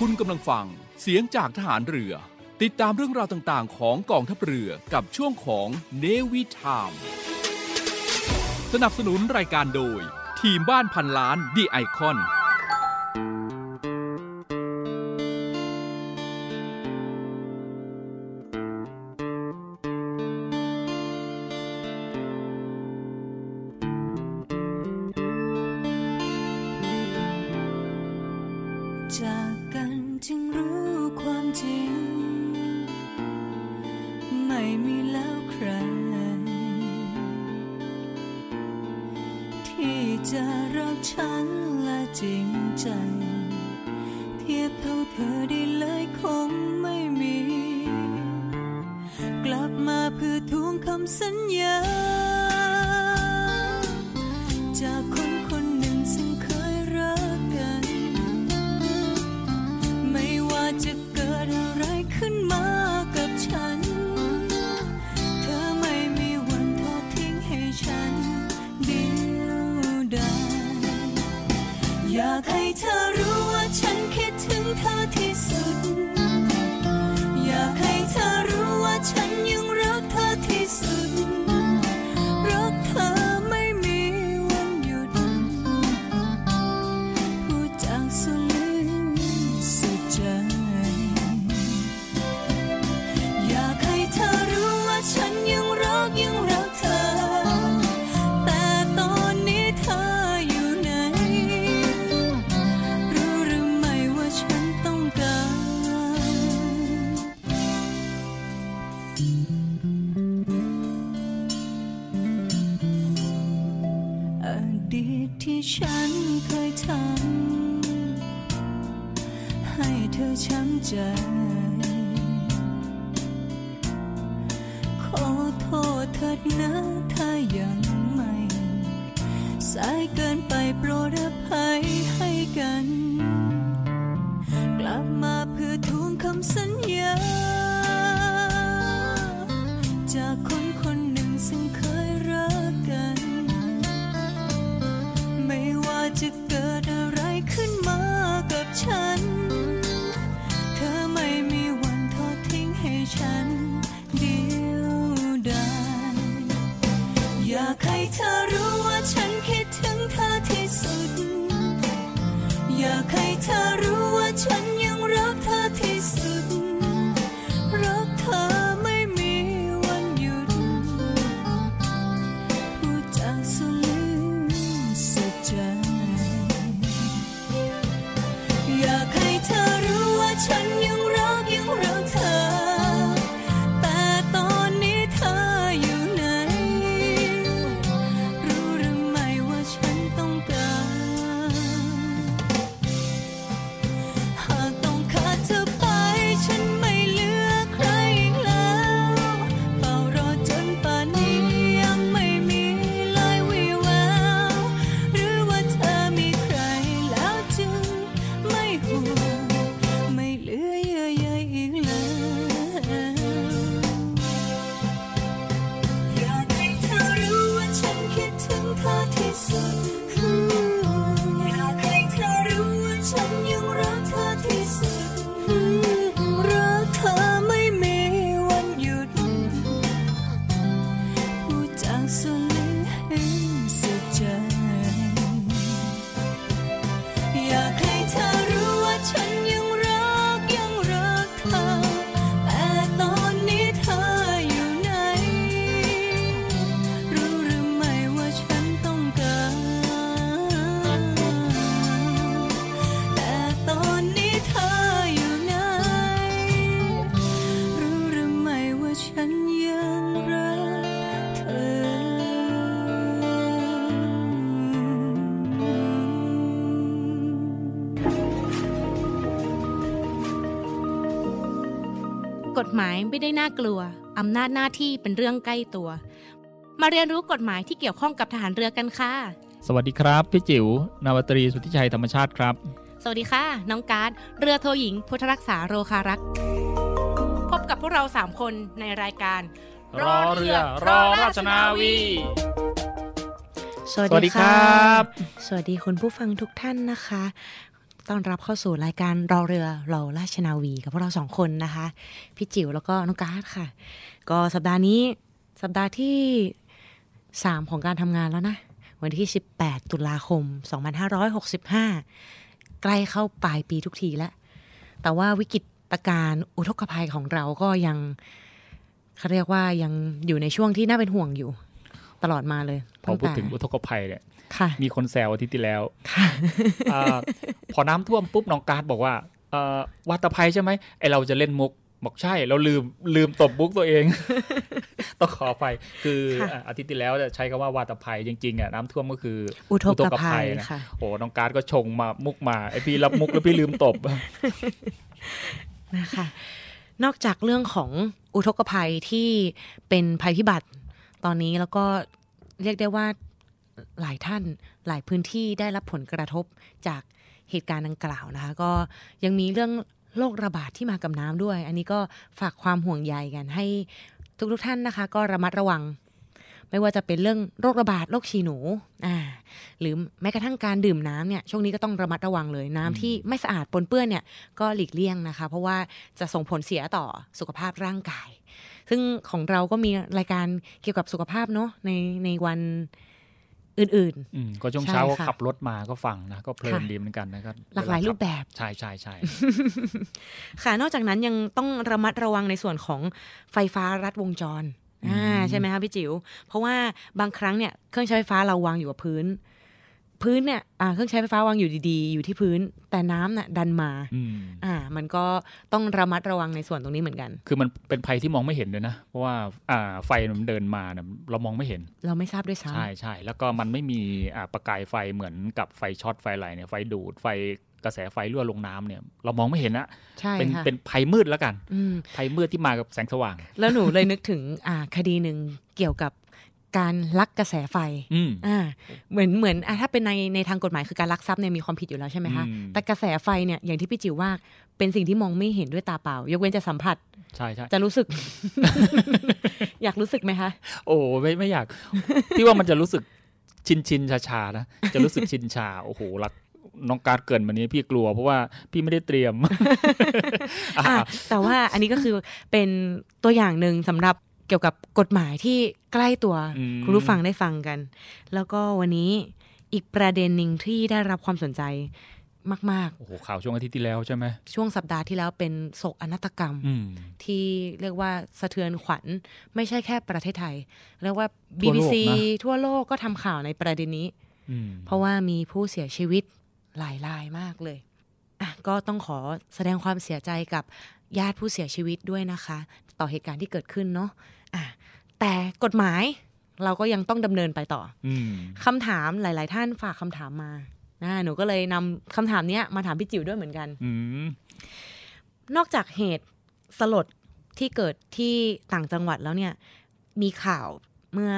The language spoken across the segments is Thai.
คุณกำลังฟังเสียงจากทหารเรือ ติดตามเรื่องราวต่างๆ ของกองทัพเรือกับช่วงของเนวิทามสนับสนุนรายการโดย ทีมบ้านพันล้านดีไอคอน ดที่ฉันเคยทำให้เธอช้ำใจ ขอโทษเถิดนะถ้ายังไม่ สายเกินไปโปรดอภัยให้กัน กลับมาเพื่อทวงคำสัญ ยไม่ได้น่ากลัว อำนาจหน้าที่เป็นเรื่องใกล้ตัว มาเรียนรู้กฎหมายที่เกี่ยวข้องกับทหารเรือกันค่ะ สวัสดีครับ พี่จิว๋วนาวตรีสุทธิชัยธรรมชาติครับ สวัสดีค่ะ น้องการ์ดเรือโทหญิง พุทธรักษาโรคารักพบกับพวกเราสามคนในรายการรอเรือรอราชนาวี สวัสดีครับ สวัสดีคุณผู้ฟังทุกท่านนะคะ ต้อนรับเข้าสู่รายการรอเรือเรอราชนาวีกับพวกเราสองคนนะคะ พี่จิ๋วแล้วก็น้องการ์ดค่ะ ก็สัปดาห์นี้สัปดาห์ที่สามของการทำงานแล้วนะ วันที่ 18 ตุลาคม 2565 ใกล้เข้าปลายปีทุกทีแล้ว แต่ว่าวิกฤตการอุทกภัยของเราก็ยังเขาเรียกว่ายังอยู่ในช่วงที่น่าเป็นห่วงอยู่ ตลอดมาเลยพอพูดถึงอุทกภัยเนี่ย มีคนแซวอาทิตย์ที่แล้วค่ะอาพอน้ำท่วมปุ๊บน้องการ์ดบอกว่าเอ่อวาตภัยใช่ไหมไอเราจะเล่นมุกบอกใช่เราลืมลืมตบมุกตัวเอง ต้องขอไปคือค่ะอะอาทิตย์ที่แล้วจะใช้คำว่าวาตภัยจริงๆอะน้ำท่วมก็คือ อุทกภัยนะค่ะโอ้น้องการ์ดก็ชงมามุกมาไอพี่รับมุกแล้วพี่ลืมตบนะคะนอกจากเรื่องของอุทกภัยที่เป็นภัยพิบัติตอนนี้แล้วก็เรียกได้ว่า หลายท่านหลายพื้นที่ได้รับผลกระทบจากเหตุการณ์ดังกล่าวนะคะ ก็ยังมีเรื่องโรคระบาดที่มากับน้ำด้วย อันนี้ก็ฝากความห่วงใยกันให้ทุกๆทท่านนะคะ ก็ระมัดระวัง ไม่ว่าจะเป็นเรื่องโรคระบาดโรคฉีหนูอ่าหรือแม้กระทั่งการดื่มน้ำเนี่ยช่วงนี้ก็ต้องระมัดระวังเลยน้ำที่ไม่สะอาดปนเปื้อนเนี่ยก็หลีกเลี่ยงนะคะ เพราะว่าจะส่งผลเสียต่อสุขภาพร่างกาย ซึ่งของเราก็มีรายการเกี่ยวกับสุขภาพเนาะในในวัน อื่นอืมก็ช่วงใช่เช้าก็ค่ะขับรถมาก็ฟังนะ ก็เพลินค่ะดีเหมือนกันนะครับๆหลากหลายรูปแบบ ใช่ใช่ใช่ค่ะ นอกจากนั้นยังต้องระมัดระวังในส่วนของไฟฟ้ารัดวงจรอ่าอืมใช่ไหมคะพี่จิ๋วเพราะว่าบางครั้งเนี่ยเครื่องใช้ไฟฟ้าเราวางอยู่กับพื้น พื้นเนี่ยอ่าเครื่องใช้ไฟฟ้าวางอยู่ดีๆ อยู่ที่พื้น แต่น้ำน่ะดันมาอืมอ่า มันก็ต้องระมัดระวังในส่วนตรงนี้เหมือนกัน คือมันเป็นภัยที่มองไม่เห็นเลยนะ เพราะว่าอ่าไฟมันเดินมาเนี่ยเรามองไม่เห็น เราไม่ทราบด้วยซ้ใช่ใช่แล้วก็มันไม่มีอ่าประกายไฟเหมือนกับไฟช็อตไฟอะไรเนี่ยไฟดูดไฟกระแสไฟรั่วลงน้ำเนี่ย เรามองไม่เห็นนะำใช่เป็นค่ะเป็นภัยมืดแล้วกันอืมภัยมืดที่มากับแสงสว่าง แล้วหนูเลยนึกถึงอ่าคดีหนึ่งเกี่ยวกับ การลักกระแสไฟอืมอ่าเหมือนเหมือนอะถ้าเป็นในในทางกฎหมายคือการลักทรัพย์เนี่ยมีความผิดอยู่แล้วใช่ไหมคะอืมแต่กระแสไฟเนี่ยอย่างที่พี่จิ๋วว่าเป็นสิ่งที่มองไม่เห็นด้วยตาเปล่า ยกเว้นจะสัมผัส ใช่ใช่จะรู้สึก อยากรู้สึกไหมคะ โอ้ไม่ไม่อยากพี่ว่ามันจะรู้สึกชินชินชาชาๆนะ จะรู้สึกชินชา โอ้โหรักน้องการดเกินมานี้พี่กลัวเพราะว่าพี่ไม่ได้เตรียมอะอะแต่ว่าอันนี้ก็คือเป็นตัวอย่างหนึ่งสำหรับ เกี่ยวกับกฎหมายที่ใกล้ตัวอืมคุณผู้ฟังได้ฟังกัน แล้วก็วันนี้อีกประเด็นหนึ่งที่ได้รับความสนใจมากโอ้โห ข่าวช่วงอาทิตย์ที่แล้วใช่ไหมๆช่วงสัปดาห์ที่แล้วเป็นโศกอนาตกรรมอืมที่เรียกว่าสะเทือนขวัญไม่ใช่แค่ประเทศไทย เรียกว่าทั่วโลก BBC นะทั่วโลกก็ทำข่าวในประเด็นนี้อืมเพราะว่ามีผู้เสียชีวิตหลายรายมากเลยอะก็ต้องขอแสดงความเสียใจกับญาติผู้เสียชีวิตด้วยนะคะ ต่อเหตุการณ์ที่เกิดขึ้นเนาะอะ แต่กฎหมายเราก็ยังต้องดำเนินไปต่ออืมคำถามหลาย ๆ ท่านฝากคำถามมานะหนูก็เลยนำคำถามเนี้ยมาถามพี่จิ๋วด้วยเหมือนกันอืมนอกจากเหตุสลดที่เกิดที่ต่างจังหวัดแล้วเนี่ย มีข่าวเมื่อ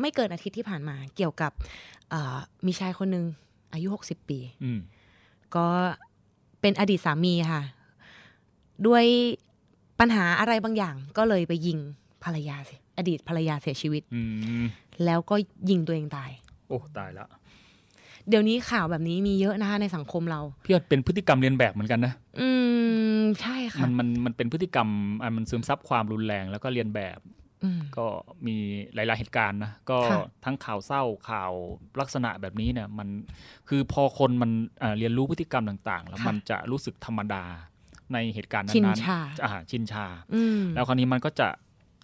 ไม่เกินอาทิตย์ที่ผ่านมาเกี่ยวกับเอ่อมีชายคนหนึ่งอายุ60ปีอืมก็เป็นอดีตสามีค่ะ ด้วย ปัญหาอะไรบางอย่างก็เลยไปยิงภรรยาเสียอดีตภรรยาเสียชีวิตอืมแล้วก็ยิงตัวเองตาย โอ้ตายละเดี๋ยวนี้ข่าวแบบนี้มีเยอะนะคะในสังคมเราพี่ว่าเป็นพฤติกรรมเรียนแบบเหมือนกันนะ อืมใช่ค่ะมันมันมันเป็นพฤติกรรมอะมันซึมซับความรุนแรงแล้วก็เรียนแบบอืมก็มีหลาย ๆเหตุการณ์นะก็ค่ะทั้งข่าวเศร้าข่าวลักษณะแบบนี้เนี่ยมันคือพอคนมันเอ่อเรียนรู้พฤติกรรมต่าง ๆ แล้วค่ะมันจะรู้สึกธรรมดา ในเหตุการณ์นั้นชินๆชาอ่าชินชาอืมแล้วคราวนี้มันก็จะ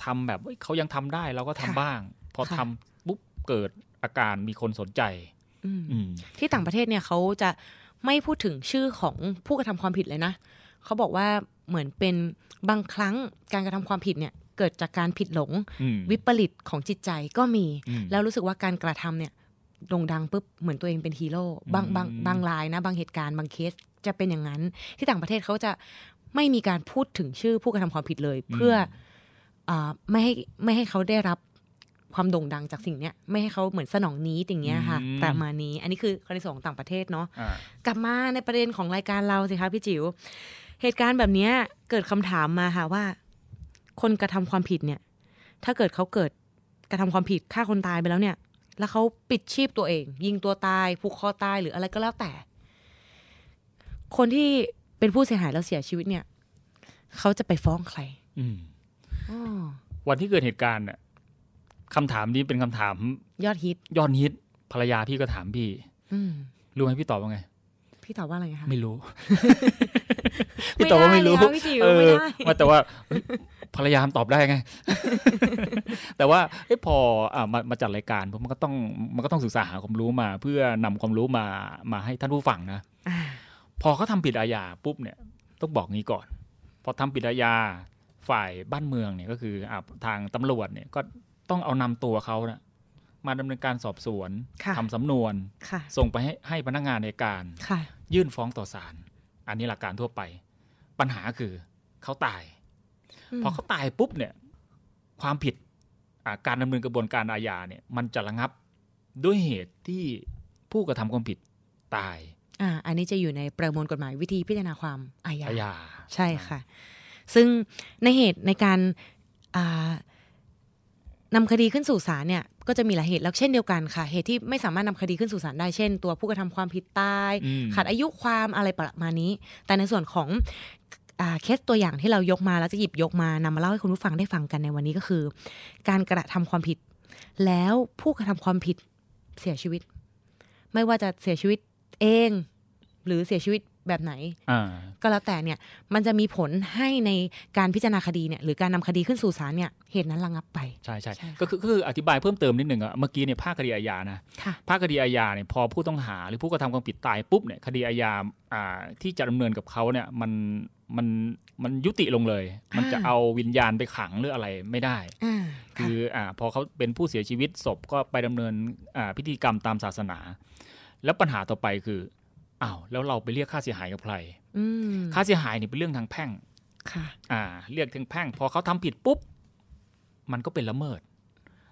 ทำแบบเฮ้ยเขายังทำได้เราก็ทำค่ะบ้าง พอค่ะทำปุ๊บเกิดอาการมีคนสนใจอืมอืมที่ต่างประเทศเนี่ยเขาจะไม่พูดถึงชื่อของผู้กระทำความผิดเลยนะเขาบอกว่าเหมือนเป็นบางครั้งการกระทำความผิดเนี่ยเกิดจากการผิดหลงอืมวิปริตของจิตใจก็มีอืมแล้วรู้สึกว่าการกระทำเนี่ยโด่งดังปุ๊บเหมือนตัวเองเป็นฮีโร่บางบางอืมบางรายนะ บางเหตุการณ์บางเคส จะเป็นอย่างนั้น ที่ต่างประเทศเขาจะไม่มีการพูดถึงชื่อผู้กระทำความผิดเลย เพื่ออาไม่ให้ไม่ให้เขาได้รับความโด่งดังจากสิ่งเนี้ยไม่ให้เขาเหมือนสนองนี้อย่างเงี้ยค่ะอืมประมาณนี้อันนี้คือในส่วนของต่างประเทศเนาะอ่ากลับมาในประเด็นของรายการเราสิคะพี่จิ๋วเหตุการณ์แบบเนี้ยเกิดคำถามมาค่ะว่า คนกระทำความผิดเนี่ย ถ้าเกิดเขาเกิดกระทำความผิดฆ่าคนตายไปแล้วเนี่ย แล้วเขาปิดชีพตัวเอง ยิงตัวตายผูกคอตายหรืออะไรก็แล้วแต่ คนที่เป็นผู้เสียหายแล้วเสียชีวิตเนี่ย เขาจะไปฟ้องใคร อืมอ๋อวันที่เกิดเหตุการณ์น่ะคำถามนี้เป็นคำถาม ยอดฮิต ยอดฮิตภรรยาพี่ก็ถามพี่อืมรู้ไหมพี่ตอบว่าไง พี่ตอบว่าอะไรคะไม่รู้ พี่ตอบว่าไม่รู้ไม่ได้เลยค่ะพี่จิ๋วเอไม่อได้ว่าแต่ว่าเฮ้ยภรรยามนตอบได้ไง แต่ว่าเอ้ยพออ่ามามาจัดรายการมันก็ต้องมันก็ต้องศึกษาหาความรู้มา เพื่อนำความรู้มามาให้ท่านผู้ฟังนะอ่า พอเขาทำผิดอาญาปุ๊บเนี่ยต้องบอกงี้ก่อน พอทำผิดอาญาฝ่ายบ้านเมืองเนี่ยก็คืออ่าทางตำรวจเนี่ยก็ต้องเอานำตัวเขานะมาดำเนินการสอบสวนค่ะทำสำนวนค่ะส่งไปให้ให้พนักงานในการค่ะยื่นฟ้องต่อศาลอันนี้หลักการทั่วไป ปัญหาคือเขาตาย พอเขาตายปุ๊บเนี่ยความผิดอ่าการดำเนินกระบวนการอาญาเนี่ยมันจะระงับด้วยเหตุที่ผู้กระทำความผิดตาย อ่าอันนี้จะอยู่ในประมวลกฎหมายวิธีพิจารณาความอาญาอาญาใช่ค่ะ ซึ่งในเหตุในการอ่านำคดีขึ้นสู่ศาลเนี่ยก็จะมีหลายเหตุแล้วเช่นเดียวกันค่ะ เหตุที่ไม่สามารถนำคดีขึ้นสู่ศาลได้เช่น ตัวผู้กระทำความผิดตายอืมขาดอายุความอะไรประมาณนี้ แต่ในส่วนของอ่าเคสตัวอย่างที่เรายกมาแล้วจะหยิบยกมานำมาเล่าให้คุณผู้ฟังได้ฟังกันในวันนี้ก็คือ การกระทำความผิด แล้วผู้กระทำความผิดเสียชีวิต ไม่ว่าจะเสียชีวิต เอง หรือเสียชีวิตแบบไหนอ่าก็แล้วแต่เนี่ยมันจะมีผลให้ในการพิจารณาคดีเนี่ยหรือการนำคดีขึ้นสู่ศาลเนี่ยเหตุนั้นระงับไป ใช่ใช่ใช่ค่ะก็คือก็คืออธิบายเพิ่มเติมนิดหนึ่งอะเมื่อกี้เนี่ยภาคคดีอาญานะค่ะภาคคดีอาญาเนี่ยพอผู้ต้องหา หรือผู้กระทำความผิดตายปุ๊บเนี่ยคดีอาญาอ่าที่จะดำเนินกับเขาเนี่ยมันมันมันยุติลงเลย มันจะเอาวิญญาณไปขังหรืออะไรไม่ได้อ่าคืออ่าพอเขาเป็นผู้เสียชีวิตศพก็ไปดำเนินอ่าพิธีกรรมตามศาสนา แล้วปัญหาต่อไปคืออ้าวแล้วเราไปเรียกค่าเสียหายกับใครอืมค่าเสียหายนี่เป็นเรื่องทางแพ่งค่ะ อ่า เรียกทางแพ่ง พอเขาทำผิดปุ๊บ มันก็เป็นละเมิด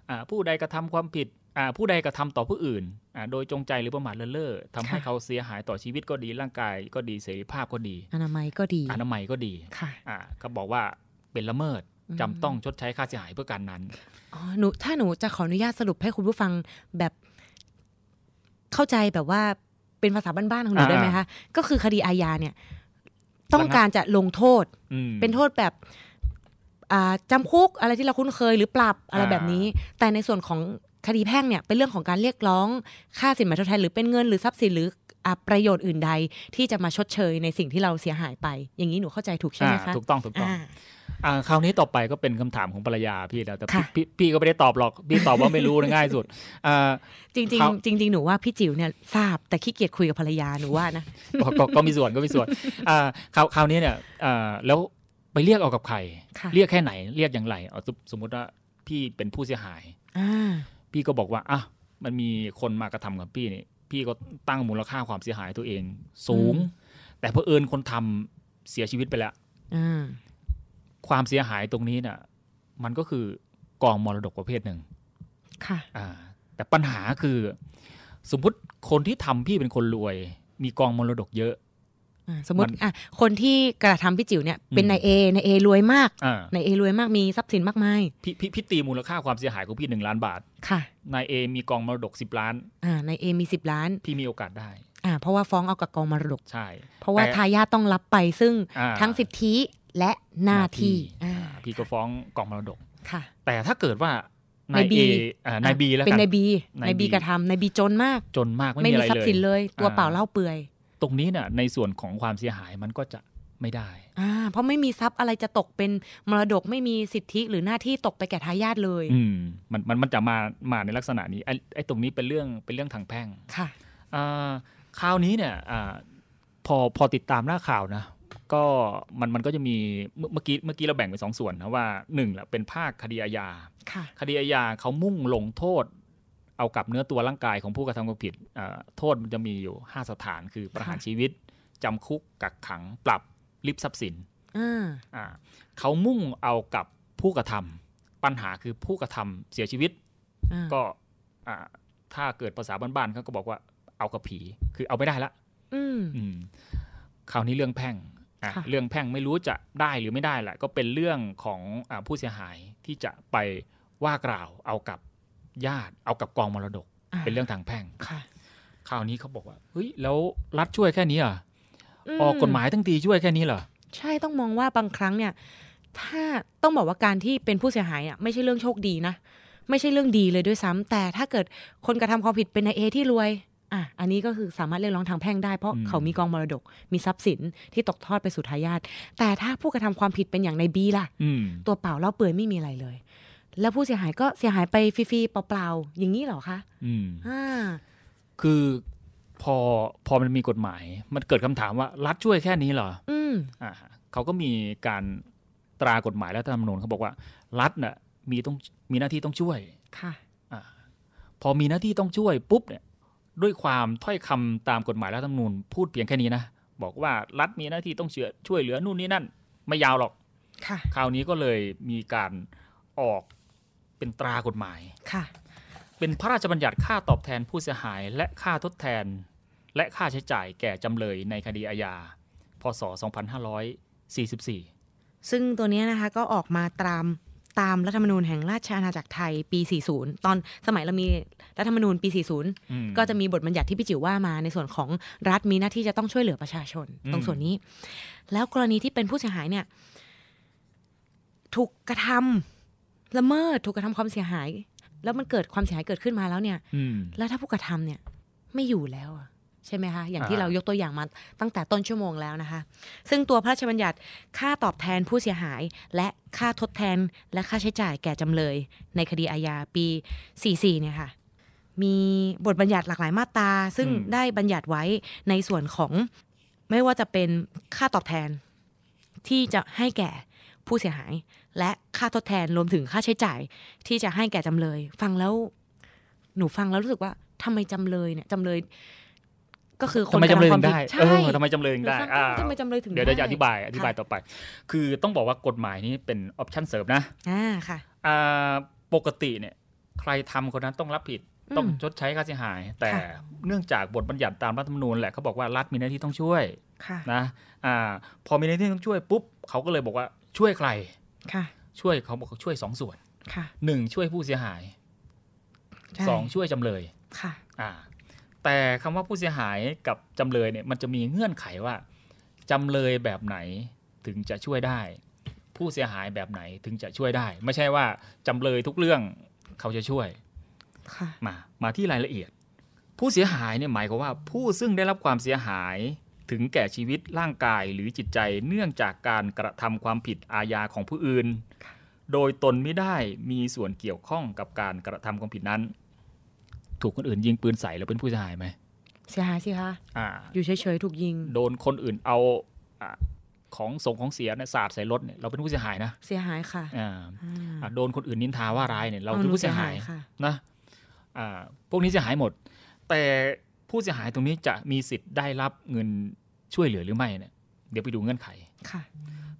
อ่า ผู้ใดกระทำความผิด อ่า ผู้ใดกระทำต่อผู้อื่น อ่า โดยจงใจหรือประมาทเลินเล่อทำให้ค่ะเขาเสียหายต่อชีวิตก็ดีร่างกายก็ดีเสรีภาพก็ดี อนามัยก็ดี อนามัยก็ดีค่ะ อ่า ก็บอกว่าเป็นละเมิดอืมจำต้องชดใช้ค่าเสียหายเพื่อการนั้น อ๋อ หนู ถ้าหนูจะขออนุญาตสรุปให้คุณผู้ฟังแบบ เข้าใจแบบว่าเป็นภาษาบ้านๆของหนูอ่าได้ไหมคะก็คือคดีอาญาเนี่ย ต้องการจะลงโทษอืมเป็นโทษแบบอ่าจำคุกอะไรที่เราคุ้นเคยหรือปรับอะไรอ่าแบบนี้ แต่ในส่วนของคดีแพ่งเนี่ยเป็นเรื่องของการเรียกร้องค่าสินไหมทดแทนหรือเป็นเงินหรือทรัพย์สินหรืออ่าประโยชน์อื่นใดที่จะมาชดเชยในสิ่งที่เราเสียหายไป อย่างนี้หนูเข้าใจถูกใช่ไหมคะอ่าถูกต้องถูกต้อง อ่าอ่าคราวนี้ต่อไปก็เป็นคำถามของภรรยาพี่แล้วแต่พี่ค่ะพี่พี่ก็ไม่ได้ตอบหรอกพี่ตอบว่าไม่รู้นะง่ายสุดอ่าจริงครับๆจริงๆหนูว่าพี่จิ๋วเนี่ยทราบแต่ขี้เกียจคุยกับภรรยาหนูว่านะก็ก็ก็มีส่วนก็มีส่วนอ่าคราวคราวนี้เนี่ยอ่าแล้วไปเรียกเอากับใครค่ะเรียกแค่ไหนเรียกอย่างไรเอาสมสมมติว่าพี่เป็นผู้เสียหายอ่าพี่ก็บอกว่าอะมันมีคนมากระทำกับพี่นี่พี่ก็ตั้งมูลค่าความเสียหายตัวเองสูง แต่เพอเอิญคนทำเสียชีวิตไปแล้วอ่า ความเสียหายตรงนี้น่ะ มันก็คือกองมรดกประเภทหนึ่ง ค่ะ อ่า แต่ปัญหาคือ สมมุติคนที่ทำพี่เป็นคนรวย มีกองมรดกเยอะอ่าสมมติมันอะคนที่กระทำพี่จิ๋วเนี่ยเป็นอืมนายเอนายเอรวยมากอ่านายเอรวยมากมีทรัพย์สินมากมายพี่พี่พี่ตีมูลค่าความเสียหายของพี่หนึ่งล้านบาทค่ะนายเอมีกองมรดกสิบล้านอ่านายเอมีสิบล้าน พี่มีโอกาสได้อ่าเพราะว่าฟ้องเอากับกองมรดกใช่ เพราะว่าแต่ทายาทต้องรับไปซึ่งอ่าทั้งสิทธิ และหน้าที่อ่าอ่าพี่ก็ฟ้องกองมรดกค่ะ แต่ถ้าเกิดว่านายนาย B เออ่านายบีแล้วเป็กันนนายบีนายนายบี B กระทำนายบีจนมาก จนมากไม่ไม่มีมีอะไรทรัพเลย์ยสินเลย ตัวอ่าเปล่าเล่าเปลือย ตรงนี้เนี่ยในส่วนของความเสียหายมันก็จะไม่ได้อ่าเพราะไม่มีทรัพย์อะไรจะตกเป็นมรดกไม่มีสิทธิหรือหน้าที่ตกไปแก่ทายาทเลย อืมมันมันมันจะมามาในลักษณะนี้ไอ้ไอ้ตรงนี้เป็นเรื่องเป็นเรื่องทางแพ่งค่ะอ่าคราวนี้เนี่ยอาพอพอติดตามหน้าข่าวนะ ก็มันมันก็จะมีเมื่อเมื่อกี้เมื่อกี้เราแบ่งเป็นสองส่วนนะว่าหนึ่งแหละเป็นภาคคดีอาญาค่ะคดีอาญาเขามุ่งลงโทษ เอากับเนื้อตัวร่างกายของผู้กระทำความผิดอ่าโทษมันจะมีอยู่ 5 สถานคือประหารค่ะชีวิตจำคุกกักขังปรับริบทรัพย์สินอ่าอ่าเขามุ่งเอากับผู้กระทำปัญหาคือผู้กระทำเสียชีวิตอ่าก็อ่าถ้าเกิดภาษาบ้านๆเขาก็บอกว่าเอากับผี คือเอาไม่ได้ละอืมอืมคราวนี้เรื่องแพ่ง อะค่ะเรื่องแพ่งไม่รู้จะได้หรือไม่ได้แหละก็เป็นเรื่องของอาผู้เสียหายที่จะไปว่ากล่าวเอากับญาติเอากับกองมรดกาเป็นเรื่องทางแพ่งค่ะคราวนี้เขาบอกว่าเฮ้ยแล้วรัฐช่วยแค่นี้เหรอะอืมออกกฎหมายทั้งทีช่วยแค่นี้เหรอใช่ต้องมองว่าบางครั้งเนี่ย ถ้าต้องบอกว่าการที่เป็นผู้เสียหายอะไม่ใช่เรื่องโชคดีนะไม่ใช่เรื่องดีเลยด้วยซ้ำแต่ถ้าเกิดคนกระทำความผิดเป็นนายเอที่รวย อะอันนี้ก็คือสามารถเรียกร้องทางแพ่งได้เพราะอืมเขามีกองมรดก มีทรัพย์สินที่ตกทอดไปสู่ทายาทแต่ถ้าผู้กระทำความผิดเป็นอย่างในบีล่ะอืมตัวเปล่าเล่าเปื่อยไม่มีอะไรเลย แล้วผู้เสียหายก็เสียหายไปฟรีๆเปล่าๆอย่างนี้เหรอคะอืมอ่าคือพอพอมันมีกฎหมาย มันเกิดคำถามว่ารัฐช่วยแค่นี้เหรอ อืมอ่าเขาก็มีการตรากฎหมายและรัฐธรรมนูญเขาบอกว่ารัฐน่ะมีต้องมีหน้าที่ต้องช่วยค่ะอาพอมีหน้าที่ต้องช่วยปุ๊บเนี่ย ด้วยความถ้อยคำตามกฎหมายและรัฐธรรมนูญพูดเพียงแค่นี้นะ บอกว่ารัฐมีหน้าที่ต้องเชื่อช่วยเหลือนู่นนี่นั่น ไม่ยาวหรอกค่ะคราวนี้ก็เลยมีการออกเป็นตรากฎหมายค่ะ เป็นพระราชบัญญัติค่าตอบแทนผู้เสียหาย และค่าทดแทน และค่าใช้จ่ายแก่จำเลยในคดีอาญาพศ 2544 ซึ่งตัวเนี้ยนะคะก็ออกมาตาม ตามรัฐธรรมนูญแห่งราชอาณาจักรไทยปี 40 ตอนสมัยเรามีรัฐธรรมนูญปี 40อืมก็จะมีบทบัญญัติที่พี่จิ๋วว่ามาในส่วนของรัฐมีหน้าที่จะต้องช่วยเหลือประชาชนอืมตรงส่วนนี้ แล้วกรณีที่เป็นผู้เสียหายเนี่ย ถูกกระทำละเมิดถูกกระทำความเสียหาย แล้วมันเกิดความเสียหายเกิดขึ้นมาแล้วเนี่ยอืมแล้วถ้าผู้กระทำเนี่ย ไม่อยู่แล้วอะ ใช่ไหมคะ อย่างที่อ่าเรายกตัวอย่างมาตั้งแต่ต้นชั่วโมงแล้วนะคะ ซึ่งตัวพระราชบัญญัติค่าตอบแทนผู้เสียหาย และค่าทดแทนและค่าใช้จ่ายแก่จำเลย ในคดีอาญาปี 44 เนี่ยค่ะ มีบทบัญญัติหลากหลายมาตรา ซึ่งอืมได้บัญญัติไว้ในส่วนของไม่ว่าจะเป็นค่าตอบแทน ที่จะให้แก่ผู้เสียหาย และค่าทดแทนรวมถึงค่าใช้จ่าย ที่จะให้แก่จำเลย ฟังแล้ว หนูฟังแล้วรู้สึกว่าทำไมจำเลยเนี่ยจำเลย ก็คือคทำนไมกจำระเลยทำคถึวามงผิได้ดใช่เออทำไมจำเลยถึงได้หนูฟังอ่าทำไมจำเลยถึงเดี๋ยวเดี๋ยวจะได้อธิบายอธิบายค่ะต่อไป คือต้องบอกว่ากฎหมายนี้เป็นออปชั่นเสริมนะอ่าค่ะอ่าปกติเนี่ย ใครทำคนนั้นต้องรับผิดอืมต้องชดใช้ค่าเสียหาย แต่ค่ะเนื่องจากบทบัญญัติตามรัฐธรรมนูญแหละเขาบอกว่ารัฐมีหน้าที่ต้องช่วยค่ะนะอ่าพอมีหน้าที่ต้องช่วยปุ๊บเขาก็เลยบอกว่าช่วยใครค่ะ ช่วยเขาบอกเขาช่วยสองส่วนค่ะหนึ่งช่วยผู้เสียหายใช่สองช่วยจำเลยค่ะ อ่า แต่คำว่าผู้เสียหายกับจำเลยเนี่ยมันจะมีเงื่อนไขว่าจำเลยแบบไหนถึงจะช่วยได้ ผู้เสียหายแบบไหนถึงจะช่วยได้ ไม่ใช่ว่าจำเลยทุกเรื่องเขาจะช่วยค่ะมามาที่รายละเอียด ผู้เสียหายเนี่ยหมายความว่าผู้ซึ่งได้รับความเสียหายถึงแก่ชีวิตร่างกายหรือจิตใจเนื่องจากการกระทำความผิดอาญาของผู้อื่น โดยตนไม่ได้มีส่วนเกี่ยวข้องกับการกระทำความผิดนั้น ถูกคนอื่นยิงปืนใส่แล้วเป็นผู้เสียหายไหมเสียหายสิคะอ่า อยู่เฉยๆถูกยิง โดนคนอื่นเอาอาของส่งของเสียเนี่ยสาดใส่รถเนี่ยเราเป็นผู้เสียหายนะเสียหายค่ะอ่าอ่าอ่าโดนคนอื่นนินทาว่าร้ายเนี่ยเราอ๋อคือหนูผู้เสียหายค่ะนะอ่าพวกนี้เสียหายหมด แต่ผู้เสียหายตรงนี้จะมีสิทธิ์ได้รับเงินช่วยเหลือหรือไม่เนี่ยเดี๋ยวไปดูเงื่อนไขค่ะ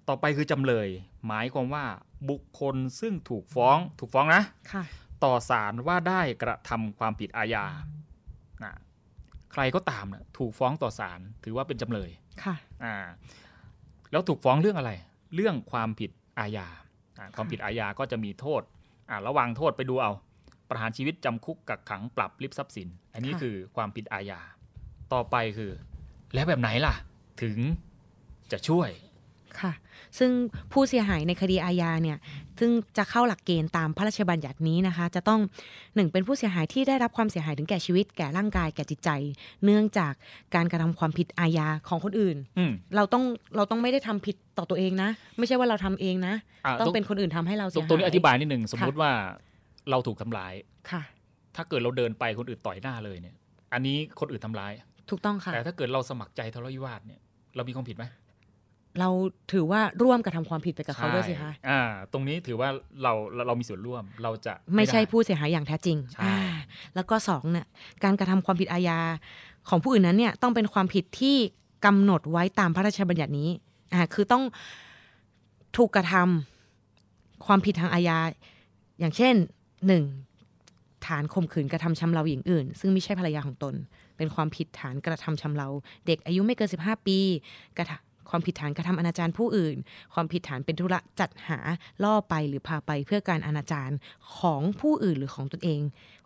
ต่อไปคือจำเลย หมายความว่าบุคคลซึ่งถูกฟ้องถูกฟ้องนะค่ะ ต่อศาลว่าได้กระทำความผิดอาญานะใครก็ตามนะถูกฟ้องต่อศาลถือว่าเป็นจำเลยค่ะอ่าแล้วถูกฟ้องเรื่องอะไร เรื่องความผิดอาญาอ่าความผิดอาญาก็จะมีโทษอ่าระวังโทษไปดูเอา ประหารชีวิตจำคุกกักขังปรับริบทรัพย์สิน อันนี้ค่ะคือความผิดอาญาต่อไปคือ แล้วแบบไหนล่ะ ถึงจะช่วย ค่ะ ซึ่งผู้เสียหายในคดีอาญาเนี่ย ซึ่งจะเข้าหลักเกณฑ์ตามพระราชบัญญัตินี้นะคะ จะต้องหนึ่งเป็นผู้เสียหายที่ได้รับความเสียหายถึงแก่ชีวิต แก่ร่างกาย แก่จิตใจ เนื่องจากการกระทำความผิดอาญาของคนอื่นอืมเราต้องเราต้องไม่ได้ทำผิดต่อตัวเองนะ ไม่ใช่ว่าเราทำเองนะอ่าต้องตรงเป็นคนอื่นทำให้เราตเสีรยงหายตรงนี้อธิบายนิดหนึ่งสมมุติค่ะว่าเราถูกทำร้ายค่ะ ถ้าเกิดเราเดินไปคนอื่นต่อยหน้าเลยเนี่ย อันนี้คนอื่นทำร้าย ถูกต้องค่ะ แต่ถ้าเกิดเราสมัครใจทะเลาะวิวาทเนี่ย เรามีความผิดไหม เราถือว่าร่วมกระทำความผิดไปกับเขาด้วยสิคะอ่า ตรงนี้ถือว่าเราเราเรามีส่วนร่วมเราจะไม่ใช่ด้ผู้เสียหายอย่างแท้จริงใช่อ่าแล้วก็สองเนี่ยการกระทำความผิดอาญาของผู้อื่นนั้นเนี่ยต้องเป็นความผิดที่กำหนดไว้ตามพระราชบัญญัตินี้อ่าคือต้องถูกกระทำความผิดทางอาญาอย่างเช่นหนึ่งฐานข่มขืนกระทำชำเราหญิงอื่น ซึ่งไม่ใช่ภรรยาของตน เป็นความผิดฐานกระทำชำเรา เด็กอายุไม่เกิน15 ปีกระทำ ความผิดฐานกระทำอนาจารผู้อื่น ความผิดฐานเป็นธุระจัดหาล่อไปหรือพาไปเพื่อการอนาจารของผู้อื่นหรือของตนเอง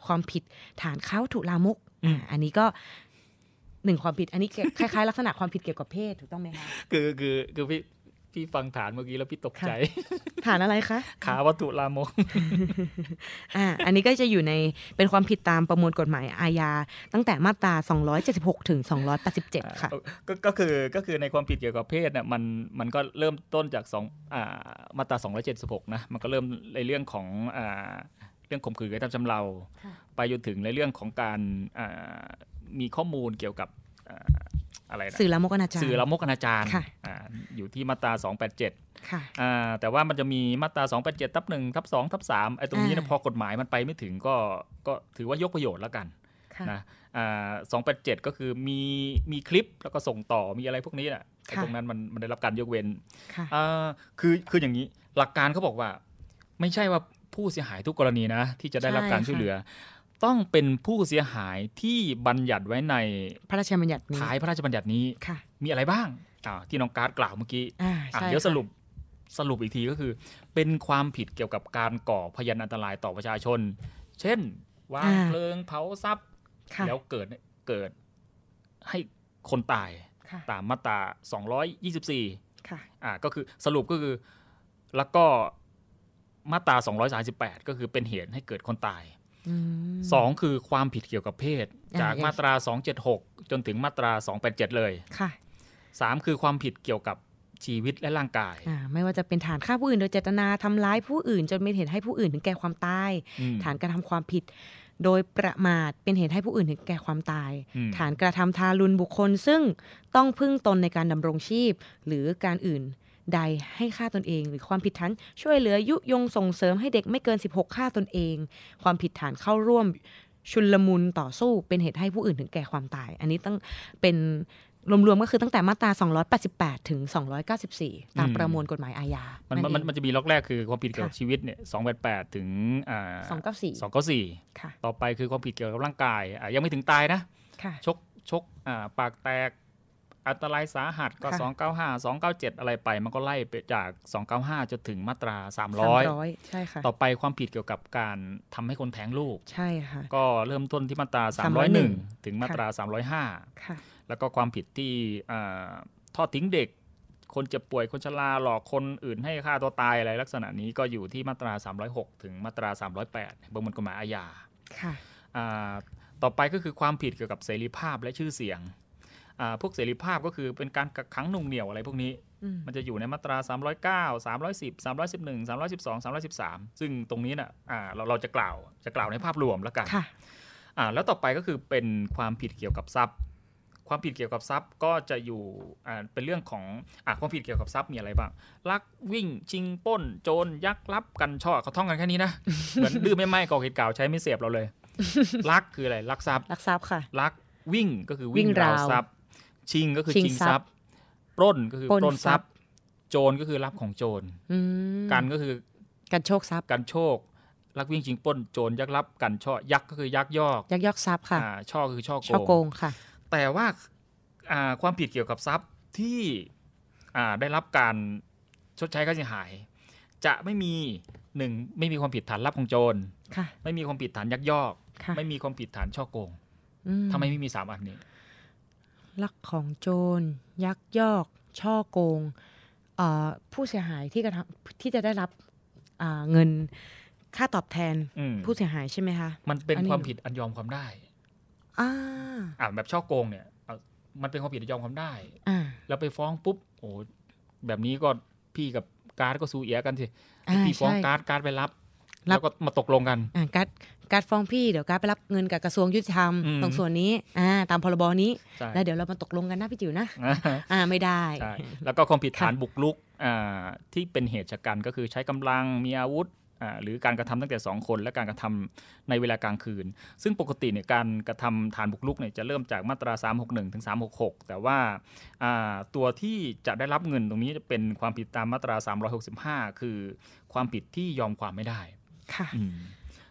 ความผิดฐานค้าวัตถุลามกอ่าอันนี้ก็หนึ่งความผิดอันนี้คล้ายๆลักษณะความผิดเกี่ยวกับเพศถูกต้องไหมคะคือคือคือพี่ พี่ฟังฐานเมื่อกี้แล้วพี่ตกใจ ฐานอะไรคะขาวัตถุลามกอ่าอันนี้ก็จะอยู่ในเป็นความผิดตามประมวลกฎหมายอาญาตั้งแต่มาตรา 276 ถึง 287 ค่ะ ก็ก็คือก็คือในความผิดเกี่ยวกับเพศเนี่ยมันมันก็เริ่มต้นจากสองอ่ามาตรา 276 นะ มันก็เริ่มในเรื่องของอ่าเรื่องข่มขืนกระทำชำเราค่ะไปจนถึงในเรื่องของการอ่ามีข้อมูลเกี่ยวกับ อ่าอะไรนะสื่อละมกอนาจารสื่อละมกอนาจารค่ะอ่าอยู่ที่มาตรา 287ค่ะอ่าแต่ว่ามันจะมีมาตรา 287ทับ1ทับ2ทับ3ไอ้ตรงนี้เนยอ่าพอกฎหมายมันไปไม่ถึงก็ก็ถือว่ายกประโยชน์แล้วกันค่ะนะอ่า287ก็คือมีมีคลิปแล้วก็ส่งต่อมีอะไรพวกนี้แหละไอ้ค่ะตรงนั้นมันมันได้รับการยกเว้นค่ะอ่าคือคืออย่างนี้หลักการเขาบอกว่า ไม่ใช่ว่าผู้เสียหายทุกกรณีนะ ที่จะได้รับการใช่ค่ะช่วยเหลือ ต้องเป็นผู้เสียหายที่บัญญัติไว้ในพระราชบัญญัตินี้ท้ายพระราชบัญญัตินี้ค่ะมีอะไรบ้างอ่าที่น้องการ์ดกล่าวเมื่อกี้อ่าอะใช่เดี๋ยวค่ะสรุปสรุปอีกทีก็คือ เป็นความผิดเกี่ยวกับการก่อพยานอันตรายต่อประชาชน เช่นวางเพลิงเผาทรัพย์ค่ะแล้วเกิดเกิดให้คนตายค่ะตามมาตรา 224ค่ะอ่าก็คือสรุปก็คือแล้วก็มาตรา 238 ก็คือเป็นเหตุให้เกิดคนตายอืม สองคือความผิดเกี่ยวกับเพศอ่าจากอย่างมาตรา 276 จนถึงมาตรา 287 เลยค่ะสามคือความผิดเกี่ยวกับชีวิตและร่างกายอ่าไม่ว่าจะเป็นฐานฆ่าผู้อื่นโดยเจตนาทำร้ายผู้อื่น จนเป็นเหตุให้ผู้อื่นถึงแก่ความตายอืมฐานกระทำความผิด โดยประมาทเป็นเหตุให้ผู้อื่นถึงแก่ความตายอืมฐานกระทำทารุณบุคคลซึ่งต้องพึ่งตนในการดำรงชีพ หรือการอื่น ใดให้ฆ่าตนเอง หรือความผิดฐานช่วยเหลือยุยงส่งเสริมให้เด็กไม่เกิน 16ฆ่าตนเอง ความผิดฐานเข้าร่วมชุลมุนต่อสู้เป็นเหตุให้ผู้อื่นถึงแก่ความตาย อันนี้ต้องเป็นรวมๆก็คือตั้งแต่มาตรา 288 ถึง 294 ตามอืมประมวลกฎหมายอาญา มันนมันเองมันจะมีล็อกแรกคือความผิดเกี่ยวกับค่ะชีวิตเนี่ย 288 ถึงอ่า294 294 ค่ะ ต่อไปคือความผิดเกี่ยวกับร่างกายอะยังไม่ถึงตายนะค่ะชก ชกอ่าปากแตก อันตรายสาหัสก็ค่ะ295 297 อะไรไป มันก็ไล่ไปจาก 295 จนถึงมาตรา 300 300 ใช่ค่ะ ต่อไปความผิดเกี่ยวกับการทำให้คนแท้งลูก ใช่ค่ะ ก็เริ่มต้นที่มาตรา 301 301ถึงมาตรา 305 ค่ะ แล้วก็ความผิดที่อ่าทอดทิ้งเด็ก คนเจ็บป่วยคนชราหลอกคนอื่นให้ฆ่าตัวตายอะไรลักษณะนี้ก็อยู่ที่มาตรา 306 ถึงมาตรา 308ประมวลกฎหมายอาญา ค่ะอ่าต่อไปก็คือความผิดเกี่ยวกับเสรีภาพและชื่อเสียงอ่า พวกเสรีภาพก็คือเป็นการกักขังหนุ่งเหนี่ยวอะไรพวกนี้อืมมันจะอยู่ในมาตรา 309 310 311 312 313 ซึ่งตรงนี้น่ะอ่าเราเราจะกล่าวจะกล่าวในภาพรวมแล้วกันค่ะอ่าแล้วต่อไปก็คือเป็นความผิดเกี่ยวกับทรัพย์ ความผิดเกี่ยวกับทรัพย์ก็จะอยู่อ่าเป็นเรื่องของอ่าความผิดเกี่ยวกับทรัพย์มีอะไรบ้างลักวิ่งชิงปล้น โจรยักลับกันช่อเขาท่องกันแค่นี้นะเหมือนดื้อไม่ไหม้ก่อเหตุกล่าวใช้ไม่เสียบเราเลยลักคืออะไรลักทรัพย์ลักทรัพย์ค่ะลักวิ่งก็คือวิ่วิ่งงราราววทรัพย์ ชิงก็คือชิงชิงททรัรัพพย์ย์ปล้นก็คือปล้นปล้นทรัพทรัพย์ย์ โจรก็คือรับของโจร อืมกันก็คือการโชคทรัพย์การโชคลักวิ่งชิงปล้นโจรยักลับกันช่อยักก็คือยักยอกยักยอกทรัพย์ค่ะอ่าช่อคือช่อช่อโกงค่ะ แต่ว่าอ่าความผิดเกี่ยวกับทรัพย์ที่อ่าได้รับการชดใช้ค่าเสียหาย จะไม่มีหนึ่งไม่มีความผิดฐานรับของโจร ค่ะไม่มีความผิดฐานยักยอก ค่ะไม่มีความผิดฐานช่อโกงอืทำไมไม่มีสามอันนี้ ลักของโจร ยักยอก ช่อโกงเอ่อผู้เสียหายที่กระทำที่จะได้รับอ่าเงินค่าตอบแทนอืมผู้เสียหายใช่ไหมคะ มันเป็นอันนี้ความผิดอันยอมความได้อ่าอ่าแบบช่อโกงเนี่ยเอามันเป็นความผิดอันยอมความได้อ่าแล้วไปฟ้องปุ๊บโอ้แบบนี้ก็พี่กับการ์ดก็สู้เอียกันสิอ่าพี่ฟ้องใช่การ์ดการ์ดไปรับรับ แล้วก็มาตกลงกันอ่าการดการดฟ้องพี่เดี๋ยวการดไปรับเงินกับกระทรวงยุติธรรมอืมตรงส่วนนี้อ่าตามพรบนี้ใช่แล้วเดี๋ยวเรามาตกลงกันนะพี่จิ๋วนะอ่าไม่ได้ใช่แล้วก็ความผิดค่ะฐานบุกรุกอ่าที่เป็นเหตุชะกันก็คือใช้กำลังมีอาวุธอ่าหรือการกระทำตั้งแต่ 2 คน และการกระทำในเวลากลางคืน ซึ่งปกติเนี่ยการกระทำฐานบุกรุกเนี่ยจะเริ่มจากมาตรา 361 ถึง 366 แต่ว่าอ่าตัวที่จะได้รับเงินตรงนี้จะเป็นความผิดตามมาตรา 365 คือความผิดที่ยอมความไม่ได้ ค่ะอืม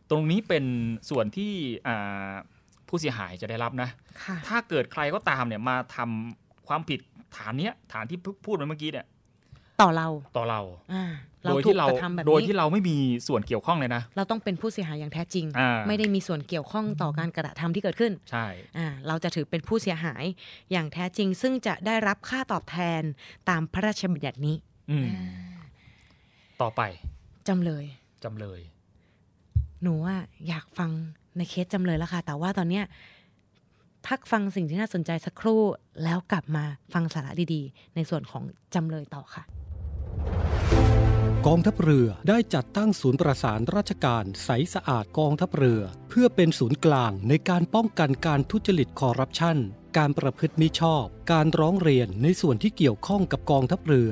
ตรงนี้เป็นส่วนที่อ่าผู้เสียหายจะได้รับนะค่ะถ้าเกิดใครก็ตามเนี่ยมาทำความผิดฐานเนี้ยฐานที่พูดไปเมื่อกี้เนี่ย ต่อเราต่อเราอ่าเราโดยถูกที่เรากระทำแบบโดยนี้ที่เราไม่มีส่วนเกี่ยวข้องเลยนะ เราต้องเป็นผู้เสียหายอย่างแท้จริงอ่าไม่ได้มีส่วนเกี่ยวข้องต่อการกระทำที่เกิดขึ้น ใช่อ่าเราจะถือเป็นผู้เสียหายอย่างแท้จริง ซึ่งจะได้รับค่าตอบแทนตามพระราชบัญญัตินี้อืมต่อไปจำเลยจำเลย หนูว่าอยากฟังในเคสจำเลยแล้วค่ะ แต่ว่าตอนเนี้ยพักฟังสิ่งที่น่าสนใจสักครู่ แล้วกลับมาฟังสาระดีๆ ในส่วนของจำเลยต่อค่ะ กองทัพเรือได้จัดตั้งศูนย์ประสานราชการใสสะอาดกองทัพเรือ เพื่อเป็นศูนย์กลางในการป้องกันการทุจริตคอร์รัปชันการประพฤติมิชอบ การร้องเรียนในส่วนที่เกี่ยวข้องกับกองทัพเรือ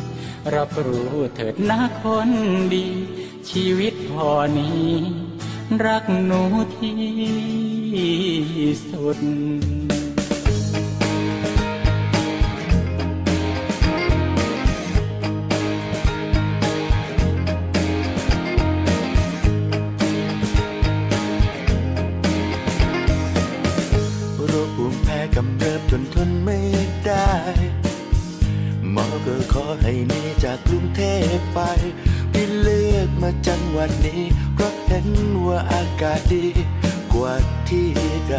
รับรู้เถิดนะคนดี ชีวิตพอนี้ รักหนูที่สุดโรคภูมิแพ้กำเริบจนทนไม่ได้หมอ ก็ขอให้หนีจากกรุงเทพไปพี่เลือกมาจังหวัดนี้ เพราะเห็นว่าอากาศดีกว่าที่ใด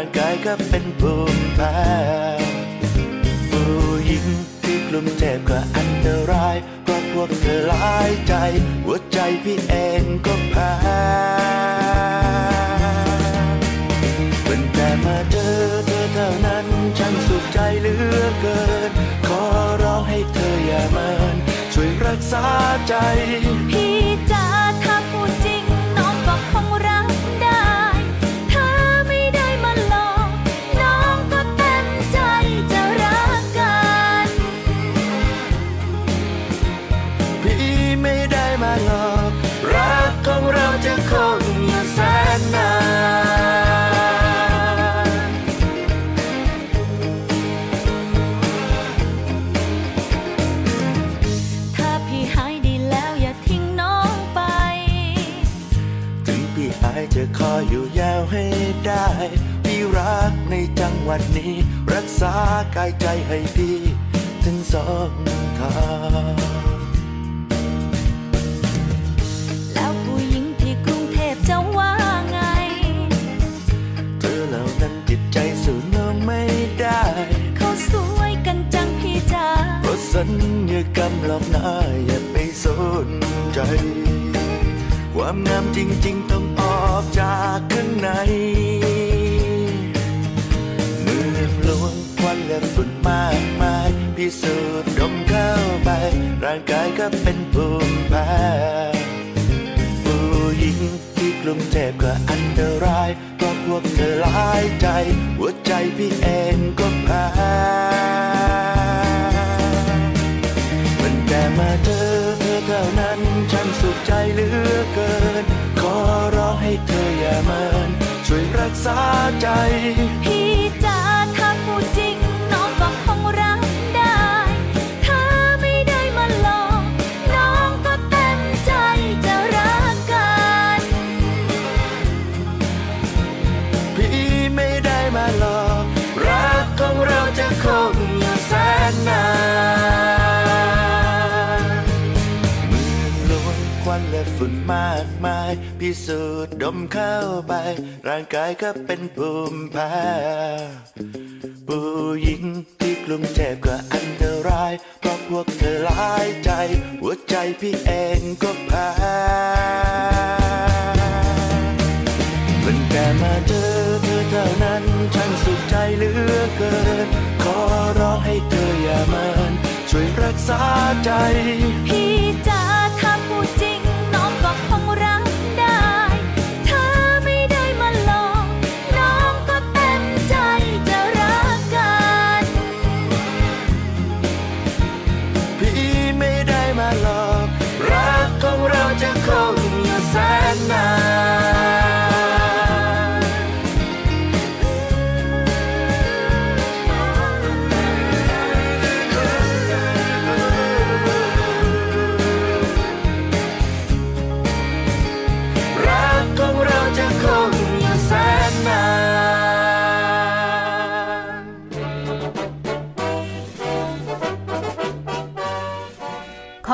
ร่างกายก็เป็นภูมิแพ้ผู้หญิงที่กลุ่มเจ็บก็อันตรายเพราะพวกเธอหลายใจ หัวใจพี่เองก็แพ้เป็นแต่มาเจอเธอเท่านั้นฉันสุขใจเหลือเกิน ขอร้องให้เธออย่าเมินช่วยรักษาใจ ให้ได้ พี่รักในจังหวัดนี้ รักษากายใจให้พี่ ถึงสองทางแล้วผู้หญิงที่กรุงเทพจะว่าไง เธอเหล่านั้นจิตใจสู้น้องไม่ได้เขาสวยกันจังพี่จ๋าเพราะสัญญากรรมหลอกหน้าอย่าไปสนใจ ความงามจริง ๆ ต้องออกจากข้างในเมืองหลวงควันและฝุ่นมากมายพิสูจน์ดมเข้าไป ร่างกายก็เป็นภูมิแพ้ผู้หญิงที่กลุ่มเจ็บก็อันตรายเพราะพวกเธอหลายใจ หัวใจพี่เองก็แพ้มันแค่มาเจอ สุขใจเหลือเกิน ขอร้องให้เธออย่าเมินช่วยรักษาใจ มากมาย พิสูจน์ดมเข้าไป ร่างกายก็เป็นภูมิแพ้ผู้หญิงที่กรุงเทพก็อันตราย เพราะพวกเธอหลายใจ หัวใจพี่เองก็แพ้มันแค่มาเจอเธอเท่านั้นฉันสุขใจเหลือเกิน ขอร้องให้เธออย่าเมินช่วยรักษาใจพี่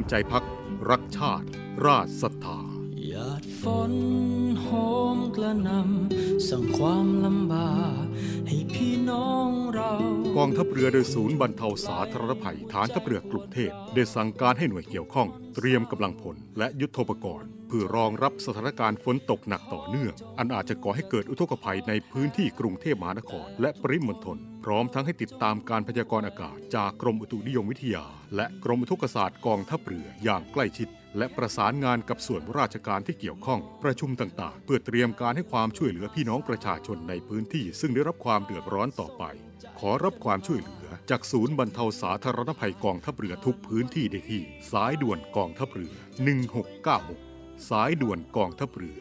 มใจพักรักชาติ ราชศรัทธาหยาดฝนโหมกระหนำสร้างความลำบากให้พี่น้องเรากองทัพเรือโดยศูนย์บรรเทาสาธารณภัยฐานทัพเรือกรุงเทพได้สั่งการให้หน่วยเกี่ยวข้อง เตรียมกำลังพลและยุทโธปกรณ์ เพื่อรองรับสถานการณ์ฝนตกหนักต่อเนื่อง อันอาจจะก่อให้เกิดอุทกภัยในพื้นที่กรุงเทพมหานคร และปริมณฑลพร้อมทั้งให้ติดตามการพยากรณ์อากาศ จากกรมอุตุนิยมวิทยา และกรมอุทกศาสตร์กองทัพเรืออย่างใกล้ชิด และประสานงานกับส่วนราชการที่เกี่ยวข้อง ประชุมต่างๆ เพื่อเตรียมการให้ความช่วยเหลือพี่น้องประชาชนในพื้นที่ ซึ่งได้รับความเดือดร้อนต่อไป ขอรับความช่วยเหลือ จากศูนย์บรรเทาสาธารณภัยกองทัพเรือทุกพื้นที่ได้ที่ สายด่วนกองทัพเรือ 1696 สายด่วนกองทัพเรือ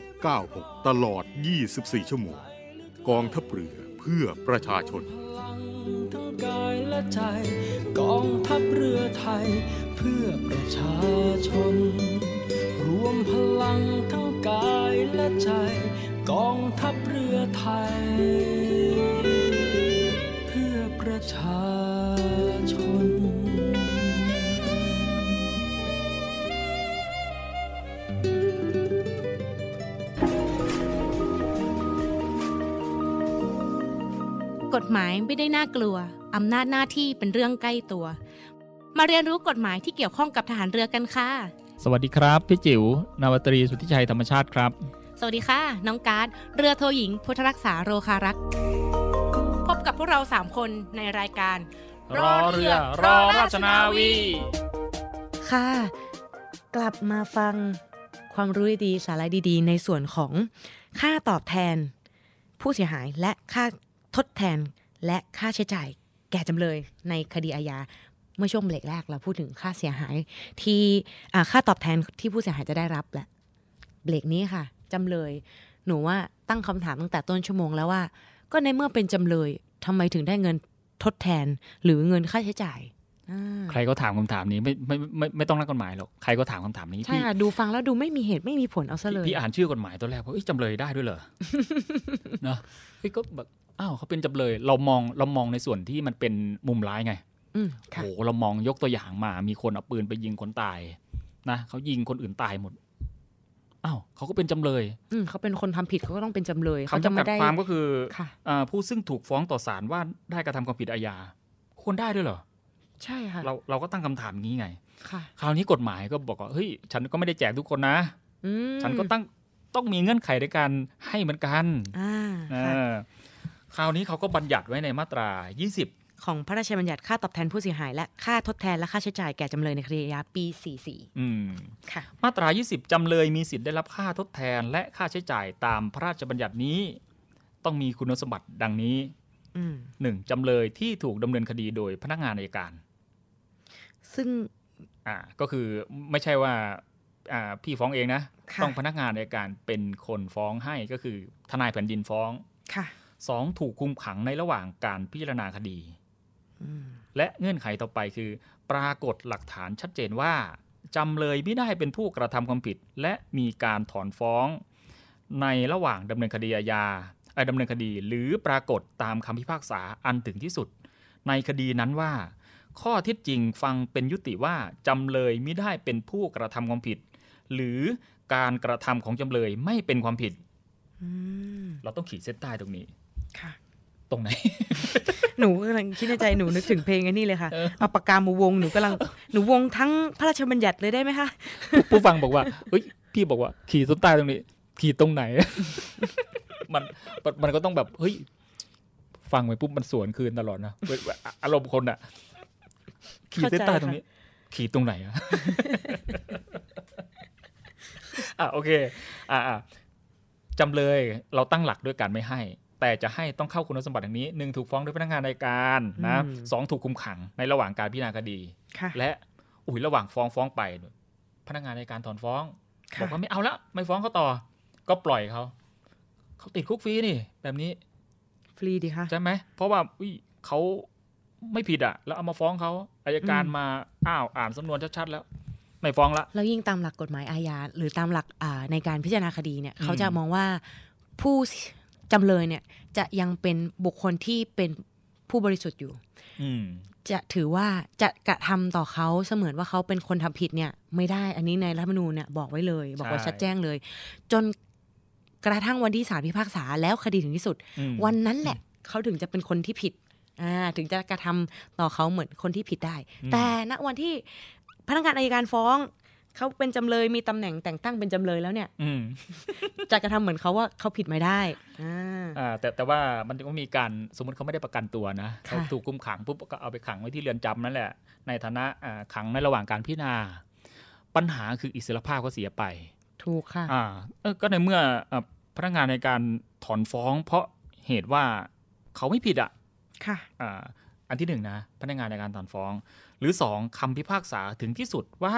1696 ตลอด 24 ชั่วโมง กองทัพเรือเพื่อประชาชน ทั้งกายและใจ กองทัพเรือไทย เพื่อประชาชน รวมพลังทั้งกายและใจ กองทัพเรือไทย หมายไม่ได้น่ากลัว อำนาจหน้าที่เป็นเรื่องใกล้ตัว มาเรียนรู้กฎหมายที่เกี่ยวข้องกับทหารเรือกันค่ะ สวัสดีครับ พี่จิ๋ว นาวาตรีสุทธิชัยธรรมชาติครับ สวัสดีค่ะ น้องการ์ด เรือโทหญิง พุทธรักษาโรคารักษ์พบกับพวกเราสามคนในรายการ รอเรือ รอราชนาวี ค่ะ กลับมาฟังความรู้ดีๆสาระดีๆ ในส่วนของค่าตอบแทน ผู้เสียหายและค่าทดแทน และค่าใช้จ่ายแก่จำเลยในคดีอาญาเมื่อช่วงเบรกแรกเราพูดถึงค่าเสียหายที่อ่าค่าตอบแทนที่ผู้เสียหายจะได้รับแหละเบรกนี้ค่ะจำเลย หนูว่าตั้งคำถามตั้งแต่ต้นชั่วโมงแล้วว่า ก็ในเมื่อเป็นจำเลยทำไมถึงได้เงินทดแทนหรือเงินค่าใช้จ่ายอ่าใครก็ถามคำถามนี้ไม่ไม่ไม่ไม่ต้องนักกฎหมายหรอกใครก็ถามคำถามนี้ใช่พี่ค่ะดูฟังแล้วดูไม่มีเหตุไม่มีผลเอาซะเลยพี่อ่านชื่อกฎหมายตัวแรกว่าเอ้ยจำเลยได้ด้วยเหรอเนอะเฮ้ยก็แบบ อ้าวเขาเป็นจำเลย เรามองเรามองในส่วนที่มันเป็นมุมร้ายไงอืมโอ้ค่ะโหเรามองยกตัวอย่างมา มีคนเอาปืนไปยิงคนตาย นะเขายิงคนอื่นตายหมดอ้าวเขาก็เป็นจำเลย อืมเขาเป็นคนทำผิดเขาก็ต้องเป็นจำเลยคำเขาจะจำกัไม่ดได้ความก็คือค่ะอ่าผู้ซึ่งถูกฟ้องต่อศาลว่าได้กระทำความผิดอาญาควรได้ด้วยเหรอ ใช่ค่ะ เราเราก็ตั้งคำถามนี้ไงค่ะคราวนี้กฎหมายก็บอกว่าเฮ้ย ฉันก็ไม่ได้แจกทุกคนนะอืมฉันก็ตั้งต้องมีเงื่อนไขในการให้เหมือนกันอ่าเอ ค่ะอคราวนี้เขาก็บัญญัติไว้ในมาตรา 20 ของพระราชบัญญัติค่าตอบแทนผู้เสียหาย และค่าทดแทนและค่าใช้จ่ายแก่จำเลยในคดีอาญาปี 44 อืมค่ะ มาตรา 20 จำเลยมีสิทธิ์ได้รับค่าทดแทนและค่าใช้จ่ายตามพระราชบัญญัตินี้ ต้องมีคุณสมบัติดังนี้อืม 1. จำเลยที่ถูกดำเนินคดีโดยพนักงานอัยการ ซึ่งอ่าก็คือไม่ใช่ว่าอ่าพี่ฟ้องเองนะค่ะต้องพนักงานอัยการเป็นคนฟ้องให้ก็คือทนายแผ่นดินฟ้องค่ะ 2. ถูกคุมขังในระหว่างการพิจารณาคดีอืมและเงื่อนไขต่อไปคือ ปรากฏหลักฐานชัดเจนว่าจำเลยไม่ได้เป็นผู้กระทำความผิด และมีการถอนฟ้อง ในระหว่างดำเนินคดีอาญาเอ่อดำเนินคดีหรือปรากฏตามคำพิพากษาอันถึงที่สุด ในคดีนั้นว่า ข้อเท็จจริงฟังเป็นยุติว่าจำเลยไม่ได้เป็นผู้กระทำความผิด หรือการกระทำของจำเลยไม่เป็นความผิดอืมเราต้องขีดเส้นใต้ตรงนี้ค่ะ ตรงไหน หนูกำลังคิดในใจหนูนึกถึงเพลงไอ้นี่เลยค่ะเอาปากกามาวงหนูกำลังหนูวงทั้งพระราชบัญญัติเลยได้ไหมคะผู้ฟังบอกว่าเฮ้ยพี่บอกว่า ขีดต้นใต้ตรงนี้ ขีดตรงไหน มันมันมันก็ต้องแบบเฮ้ยฟังไปปุ๊บมันสวนคืนตลอดนะเว้ยอารมณ์คนอะขีดเส้นใต้ตรงนี้ ขีดตรงไหนอะอะโอเค อะอะจำเลยเราตั้งหลักด้วยการไม่ให้ แต่จะให้ต้องเข้าคุณสมบัติอย่างนี้หนึ่งถูกฟ้องด้วยพนักงานในการนะอืมสองถูกคุมขังในระหว่างการพิจารณาคดีค่ะและอุ้ยระหว่างฟ้องฟ้องไป พนักงานในการถอนฟ้องค่ะบอกว่าไม่เอาละไม่ฟ้องเขาต่อ ก็ปล่อยเขาเขาติดคุกฟรีนี่ แบบนี้ ฟรีดีค่ะใช่ไหมเพราะว่าอุ้ยเขาไม่ผิดอะ แล้วเอามาฟ้องเขาอายการอืมมาอ้าวอ่านสำนวนชัดๆแล้วไม่ฟ้องละแล้วยิ่งตามหลักกฎหมายอาญาหรือตามหลักอ่าในการพิจารณาคดีเนี่ยอืมเขาจะมองว่าผู้ จำเลยเนี่ยจะยังเป็นบุคคลที่เป็นผู้บริสุทธิ์อยู่อืมจะถือว่าจะกระทำต่อเขาเสมือนว่าเขาเป็นคนทำผิดเนี่ย ไม่ได้อันนี้ในรัฐธรรมนูญเนี่ยบอกไว้เลย บอกไว้ใช่ชัดแจ้งเลย จนกระทั่งวันที่ศาลพิพากษาแล้วคดีถึงที่สุดอืมวันนั้นแหละเขาถึงจะเป็นคนที่ผิดอ่าถึงจะกระทำต่อเขาเหมือนคนที่ผิดได้ แต่ณวันที่พนักงานอัยการฟ้อง เขาเป็นจำเลยมีตำแหน่งแต่งตั้งเป็นจำเลยแล้วเนี่ยอืมจะกระทำเหมือนเขาว่าเขาผิดไม่ได้อ่าอ่าแต่แต่ว่ามันก็มีการสมมติเขาไม่ได้ประกันตัวนะค่ะเขาถูกคุมขังปุ๊บก็เอาไปขังไว้ที่เรือนจำนั่นแหละ ในฐานะอ่าขังในระหว่างการพิจารณา ปัญหาคืออิสรภาพก็เสียไป ถูกค่ะอ่าเออก็ในเมื่ออ่าพนักงานในการถอนฟ้อง เพราะเหตุว่าเขาไม่ผิดอะค่ะอ่าอันที่หนึ่งนะพนักงานในการถอนฟ้อง หรือสองคำพิพากษาถึงที่สุดว่า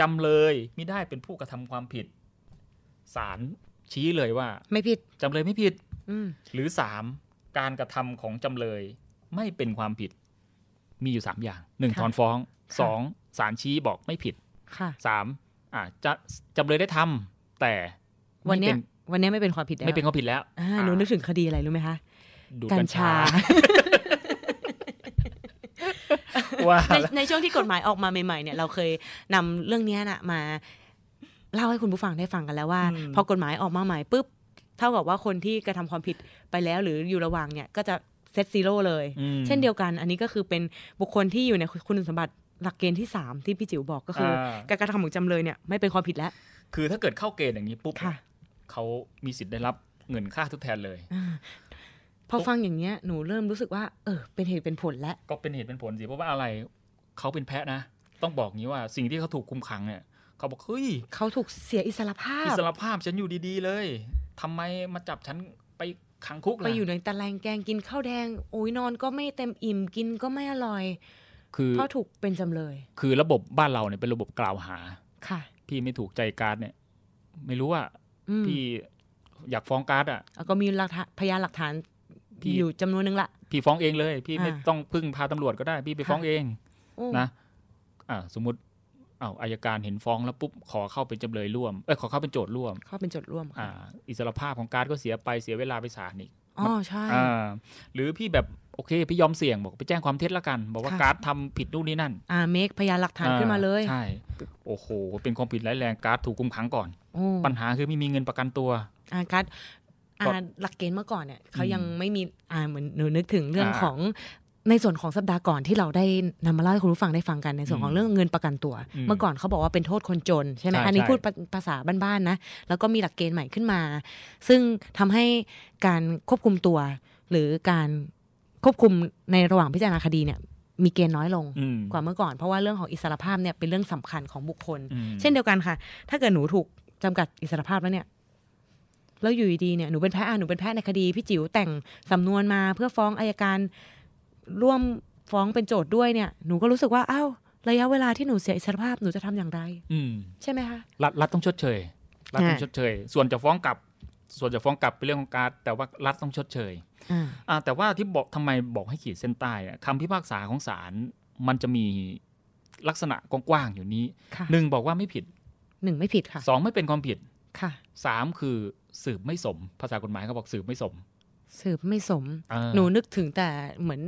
จำเลยไม่ได้เป็นผู้กระทำความผิดศาลชี้เลยว่า ไม่ผิดจำเลยไม่ผิดอืมหรือสามการกระทำของจำเลยไม่เป็นความผิด มีอยู่สามอย่างหนึ่งค่ะถอนฟ้องค่ะสองศาลชี้บอกไม่ผิดค่ะสามอ่าจะจำเลยได้ทำแต่วันเนี้ยไม่เป็วันเนี้ยไม่เป็นความผิดแล้วไม่เป็นความผิดแล้วอ่าหนูนึกถึงคดีอะไรรู้ไหมคะดูดกักัญญชาชา ว่าในในช่วงที่กฎหมายออกมาใหม่ๆเนี่ยเราเคยนำเรื่องเนี้ยน่ะมาเล่าให้คุณผู้ฟังได้ฟังกันแล้วว่าอืมพอกฎหมายออกมาใหม่ปุ๊บเท่ากับว่าคนที่กระทำความผิดไปแล้ว หรืออยู่ระหว่างเนี่ยก็จะเซตซีโร่เลยอืมเช่นเดียวกันอันนี้ก็คือเป็นบุคคลที่อยู่ในคุณสมบัติหลักเกณฑ์ที่สามที่พี่จิ๋วบอกก็คืออาการกระทำของจำเลยเนี่ยไม่เป็นความผิดแล้ว คือถ้าเกิดเข้าเกณฑ์อย่างนี้ปุ๊บค่ะเขามีสิทธิ์ได้รับเงินค่าทดแทนเลยอ่า พอฟังอย่างเงี้ยหนูเริ่มรู้สึกว่าเออเป็นเหตุเป็นผลแล้วก็เป็นเหตุเป็นผลสิเพราะว่าอะไรเขาเป็นแพะนะ ต้องบอกงี้ว่าสิ่งที่เขาถูกคุมขังเนี่ยเขาบอกเฮ้ยเขาถูกเสียอิสรภาพ อิสรภาพฉันอยู่ดีๆเลยทำไมมาจับฉันไปขังคุกล่ะไปอยู่ในตะแลงแกงกินข้าวแดงโอ้ยนอนก็ไม่เต็มอิ่มกินก็ไม่อร่อย คือเพราะถูกเป็นจำเลย คือระบบบ้านเราเนี่ยเป็นระบบกล่าวหาค่ะ พี่ไม่ถูกใจการดเนี่ย ไม่รู้ว่าอืมพี่อยากฟ้องการดอะแล้วก็มีหลักฐานพยานหลักฐาน พี่อยู่จำนวนหนึ่งละพี่ฟ้องเองเลย พี่ไม่อ่าต้องพึ่งพาตำรวจก็ได้ พี่ไปฟ้องเองโอ้นะอ่าสมมุติอ้าวอายการเห็นฟ้องแล้วปุ๊บขอเข้าเป็นจำเลยร่วมเอ้ยขอเข้าเป็นโจทย์ร่วม เข้าเป็นโจทย์ร่วมอ่าค่ะอิสรภาพของการดก็เสียไปเสียเวลาไปศาลอีกอ๋อใช่อ่าหรือพี่แบบโอเค พี่ยอมเสี่ยงบอกไปแจ้งความเท็จแล้วกัน บอกว่าค่ะการ์ดทำผิดนู่นนี่นั่น อ่าเมคพยานหลักฐานขึ้นมาเลยใช่โอ้โห เป็นความผิดร้ายแรงการ์ดถูกคุมขังก่อนโอ้ปัญหาคือไม่มีเงินประกันตัวอ่าการก็อ่า หลักเกณฑ์เมื่อก่อนเนี่ยเขาอืมยังไม่มีอ่าเหมือนหนูนึกถึงเรื่องอ่าของในส่วนของสัปดาห์ก่อนที่เราได้นำมาเล่าให้คุณผู้ฟังได้ฟังกันในส่วนของเรื่องเงินประกันตัวอืมเมื่อก่อนเขาบอกว่าเป็นโทษคนจนใช่ไหมใช่อันนี้ใช่พูดภาภาษาบ้านๆนะ แล้วก็มีหลักเกณฑ์ใหม่ขึ้นมา ซึ่งทำให้การควบคุมตัว หรือการควบคุมในระหว่างพิจารณาคดีเนี่ยมีเกณฑ์น้อยลงอืมกว่าเมื่อก่อน เพราะว่าเรื่องของอิสรภาพเนี่ยเป็นเรื่องสำคัญของบุคคลอืมเช่นเดียวกันค่ะ ถ้าเกิดหนูถูกจำกัดอิสรภาพแล้วเนี่ย แล้วอยู่ดีๆเนี่ยหนูเป็นแพ้อะหนูเป็นแพ้ในคดีพี่จิ๋วแต่งสำนวนมาเพื่อฟ้องอายการร่วมฟ้องเป็นโจทย์ด้วยเนี่ยหนูก็รู้สึกว่าอ้าวระยะเวลาที่หนูเสียอิสรภาพหนูจะทำอย่างไร อืมใช่ไหมคะรัฐรัฐต้องชดเชยรัฐต้องอ่าชดเชย ส่วนจะฟ้องกลับ ส่วนจะฟ้องกลับเป็นเรื่องของการดแต่ว่ารัฐต้องชดเชยอ่าอ่าแต่ว่าที่บอกทำไมบอกให้ขีดเส้นใต้อะคำพิพากษาของศาลมันจะมีลักษณะกว้างๆอยู่นี้ค่ะหนึ่งบอกว่าไม่ผิดหนึ่งไม่ผิดค่ะสองไม่เป็นความผิด ค่ะสามคือสืบไม่สม ภาษากฎหมายเขาบอกสืบไม่สม สืบไม่สมอ่าหนูนึกถึงแต่เหมือน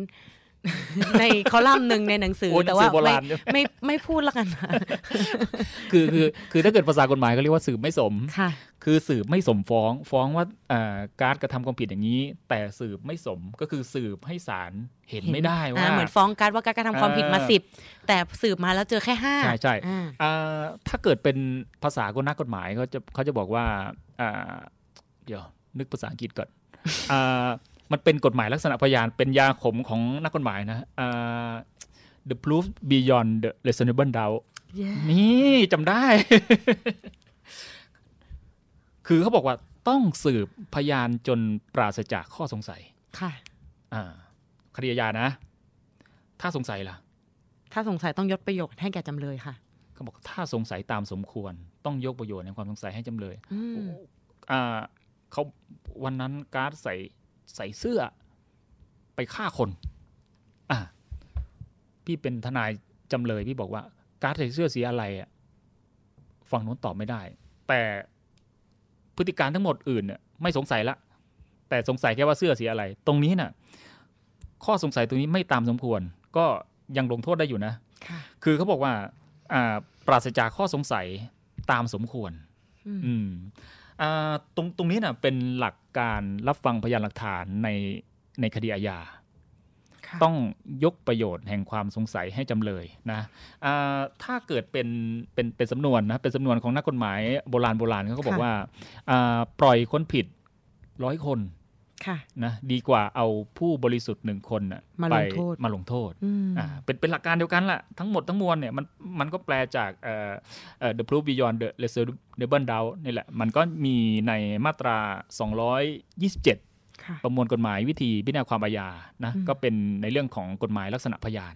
ในคอลัมน์หนึ่งในหนังสือโอ้ยแต่ว่าหนังสือโบไม่ราณเนี่ยไม่ไม่พูดละกันค่ะคือคือคือถ้าเกิดภาษากฎหมายก็เรียกว่าสืบไม่สมค่ะ คือสืบไม่สมฟ้องฟ้องว่าอ่าการดกระทำความผิดอย่างนี้ แต่สืบไม่สมก็คือสืบให้ศาลเห็นไม่ได้ว่าอ่เหมือนฟ้องการดว่าการกระทำความผิดมาเออสิบแต่สืบมาแล้วเจอแค่ห้าใช่ใช่อ่าอ่าถ้าเกิดเป็นภาษากฎนักกฎหมายเขาจะเขาจะบอกว่าอ่าเดี๋ยวนึกภาษาอังกฤษก่อนอ่า มันเป็นกฎหมายลักษณะพยานเป็นยาขมของนักกฎหมายนะอ่า the proof beyond the reasonable doubt นี่จำได้ คือเขาบอกว่าต้องสืบพยานจนปราศจากข้อสงสัย ค่ะ อ่าคดีอาญานะ ถ้าสงสัยล่ะ ถ้าสงสัยต้องยกประโยชน์ให้แก่จำเลยค่ะ เขาบอกถ้าสงสัยตามสมควร ต้องยกประโยชน์ในความสงสัยให้จำเลยอืมอ่าเขาวันนั้นการ์ดใส่ ใส่เสื้อไปฆ่าคน อ่าพี่เป็นทนายจำเลยพี่บอกว่า การ์ดใส่เสื้อสีอะไรอะฝั่งโน้นตอบไม่ได้ แต่พฤติการทั้งหมดอื่นเนี่ยไม่สงสัยละ แต่สงสัยแค่ว่าเสื้อสีอะไร ตรงนี้น่ะ ข้อสงสัยตรงนี้ไม่ตามสมควร ก็ยังลงโทษได้อยู่นะค่ะคือเขาบอกว่าอ่าปราศจากข้อสงสัยตามสมควร อืมอืมอ่าตรงตรงนี้น่ะเป็นหลัก การรับฟังพยานหลักฐานในในคดีอาญาค่ะต้องยกประโยชน์แห่งความสงสัยให้จำเลยนะอ่าถ้าเกิดเป็นเป็นเป็นสำนวนนะเป็นสำนวนของนักกฎหมายโบราณโบราณเขาก็บอกว่าอ่าปล่อยคนผิดร้อยคนค่ะ นะดีกว่าเอาผู้บริสุทธิ์หนึ่งคนน่ะมาไปลงโทษมาลงโทษอืมอ่าเป็นเป็นหลักการเดียวกันแหละทั้งหมดทั้งมวลเนี่ยมันมันก็แปลจากเอ่อเอ่อ the proof beyond the reasonable doubt นี่แหละมันก็มีในมาตรา 227ค่ะประมวลกฎหมายวิธีพิจารณาความอาญานะอืมก็เป็นในเรื่องของกฎหมายลักษณะพยาน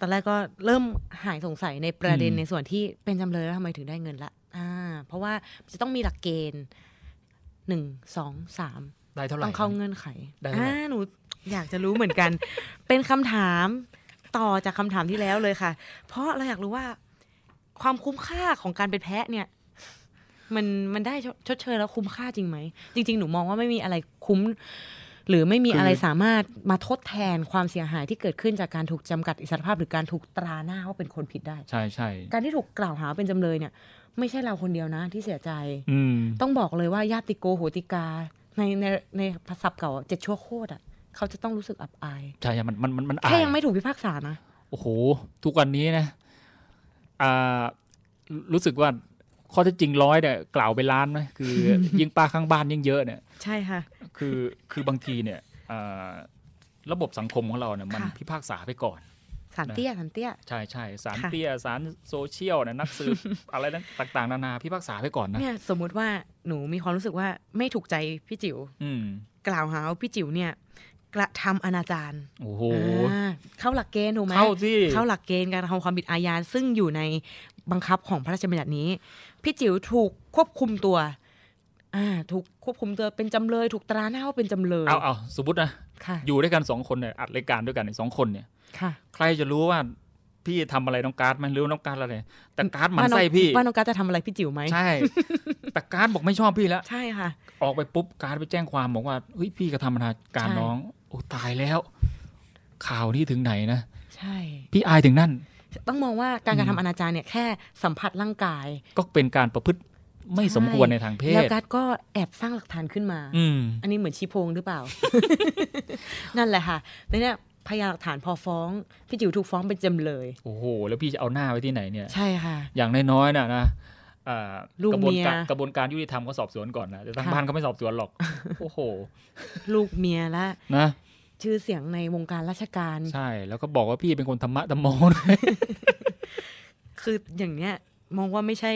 ตอนแรกก็เริ่มหายสงสัยในประเด็นอืมในส่วนที่เป็นจำเลยแล้วทำไมถึงได้เงินละอ่า เพราะว่าจะต้องมีหลักเกณฑ์หนึ่งสองสาม ได้เท่าไหร่ต้องเข้าเงื่อนไขได้เท่าไหร่อ่าหนูอยากจะรู้เหมือนกัน เป็นคำถามต่อจากคำถามที่แล้วเลยค่ะ เพราะเราอยากรู้ว่า ความคุ้มค่าของการเป็นแพะเนี่ย มันมันได้ชดชดเชยแล้วคุ้มค่าจริงไหม จริง ๆ หนูมองว่าไม่มีอะไรคุ้ม หรือไม่มีอะไรสามารถมาทดแทนความเสียหายที่เกิดขึ้นจากการถูกจำกัดอิสรภาพ หรือการถูกตราหน้าว่าเป็นคนผิดได้ ใช่ใช่การที่ถูกกล่าวหาเป็นจำเลยเนี่ย ไม่ใช่เราคนเดียวนะ ที่เสียใจ อืมต้องบอกเลยว่าญาติโกโหติกา ในในในภาษาเก่าเจ็ดชั่วโคตรอะเขาจะต้องรู้สึกอับอายใช่มันมันมันมันแค่อายยังไม่ถูกพิพากษานะโอ้โห ทุกวันนี้นะอ่ารู้สึกว่าข้อเท็จจริงร้อยเนี่ยกล่าวไปล้านไหมคือ ยิ่งป้าข้างบ้านยิ่งเยอะเนี่ย ใช่ค่ะ คือคือบางทีเนี่ยอ่าระบบสังคมของเราเนี่ยมันค่ะพิพากษาไปก่อน สารเตี้ยสารเตี้ยใช่ใช่สารค่ะเตี้ยสารโซเชียลเนี่ยนักสืบอะไรนั้นต่างๆ นานาพิพากษาไปก่อนนะเนี่ยสมมุติว่าหนูมีความรู้สึกว่าไม่ถูกใจพี่จิ๋วอืมกล่าวหาว่าพี่จิ๋วเนี่ยกระทำอนาจารโอ้โหอ่าเข้าหลักเกณฑ์ถูกไหมเข้าสิเข้าหลักเกณฑ์การกระทำความผิดอาญาซึ่งอยู่ในบังคับของพระราชบัญญัตินี้ พี่จิ๋วถูกควบคุมตัวอ่าถูกควบคุมตัวเป็นจำเลย ถูกตราหน้าว่าเป็นจำเลย เอาเอาสมมตินะค่ะอยู่ด้วยกันสองคนเนี่ยอัดรายการด้วยกันเนี่ยสองคนเนี่ยค่ะ ใครจะรู้ว่าพี่ทำอะไรน้องการ์ดไหมหรือว่าน้องการ์ดอะไรแต่การ์ดหมันว่าองไส้พี่ว่าน้องการดจะทำอะไรพี่จิ๋วไหมใช่ แต่การ์ดบอกไม่ชอบพี่แล้ว ใช่ค่ะ ออกไปปุ๊บการ์ดไปแจ้งความบอกว่าเฮ้ยพี่กระทำอนาการใช่น้อง โอ้ตายแล้ว ข่าวนี้ถึงไหนนะใช่ พี่อายถึงนั่น ต้องมองว่าการกระทำอนาจารเนี่ยแค่สัมผัสร่างกาย ก็เป็นการประพฤติไม่สมควรในทางเพแล้วศการดก็แอบสร้างหลักฐานขึ้นมาอืมอันนี้เหมือนชี้โพงหรือเปล่า นั่นแหละค่ะแล้วเนี่ย พยานหลักฐานพอฟ้อง พี่จิ๋วถูกฟ้องเป็นจำเลย โอ้โห แล้วพี่จะเอาหน้าไว้ที่ไหนเนี่ย ใช่ค่ะ อย่างน้อยๆนะนะอ่าลูกกระบวนการเมียกระบวนการยุติธรรมก็สอบสวนก่อนนะแต่ทางค่ะบ้านก็ไม่สอบสวนหรอก โอ้โห ลูกเมียและนะชื่อเสียงในวงการราชการ ใช่ แล้วก็บอกว่าพี่เป็นคนธรรมะธรรมโมด้วยคืออย่างเนี้ยมองว่าไม่ใช่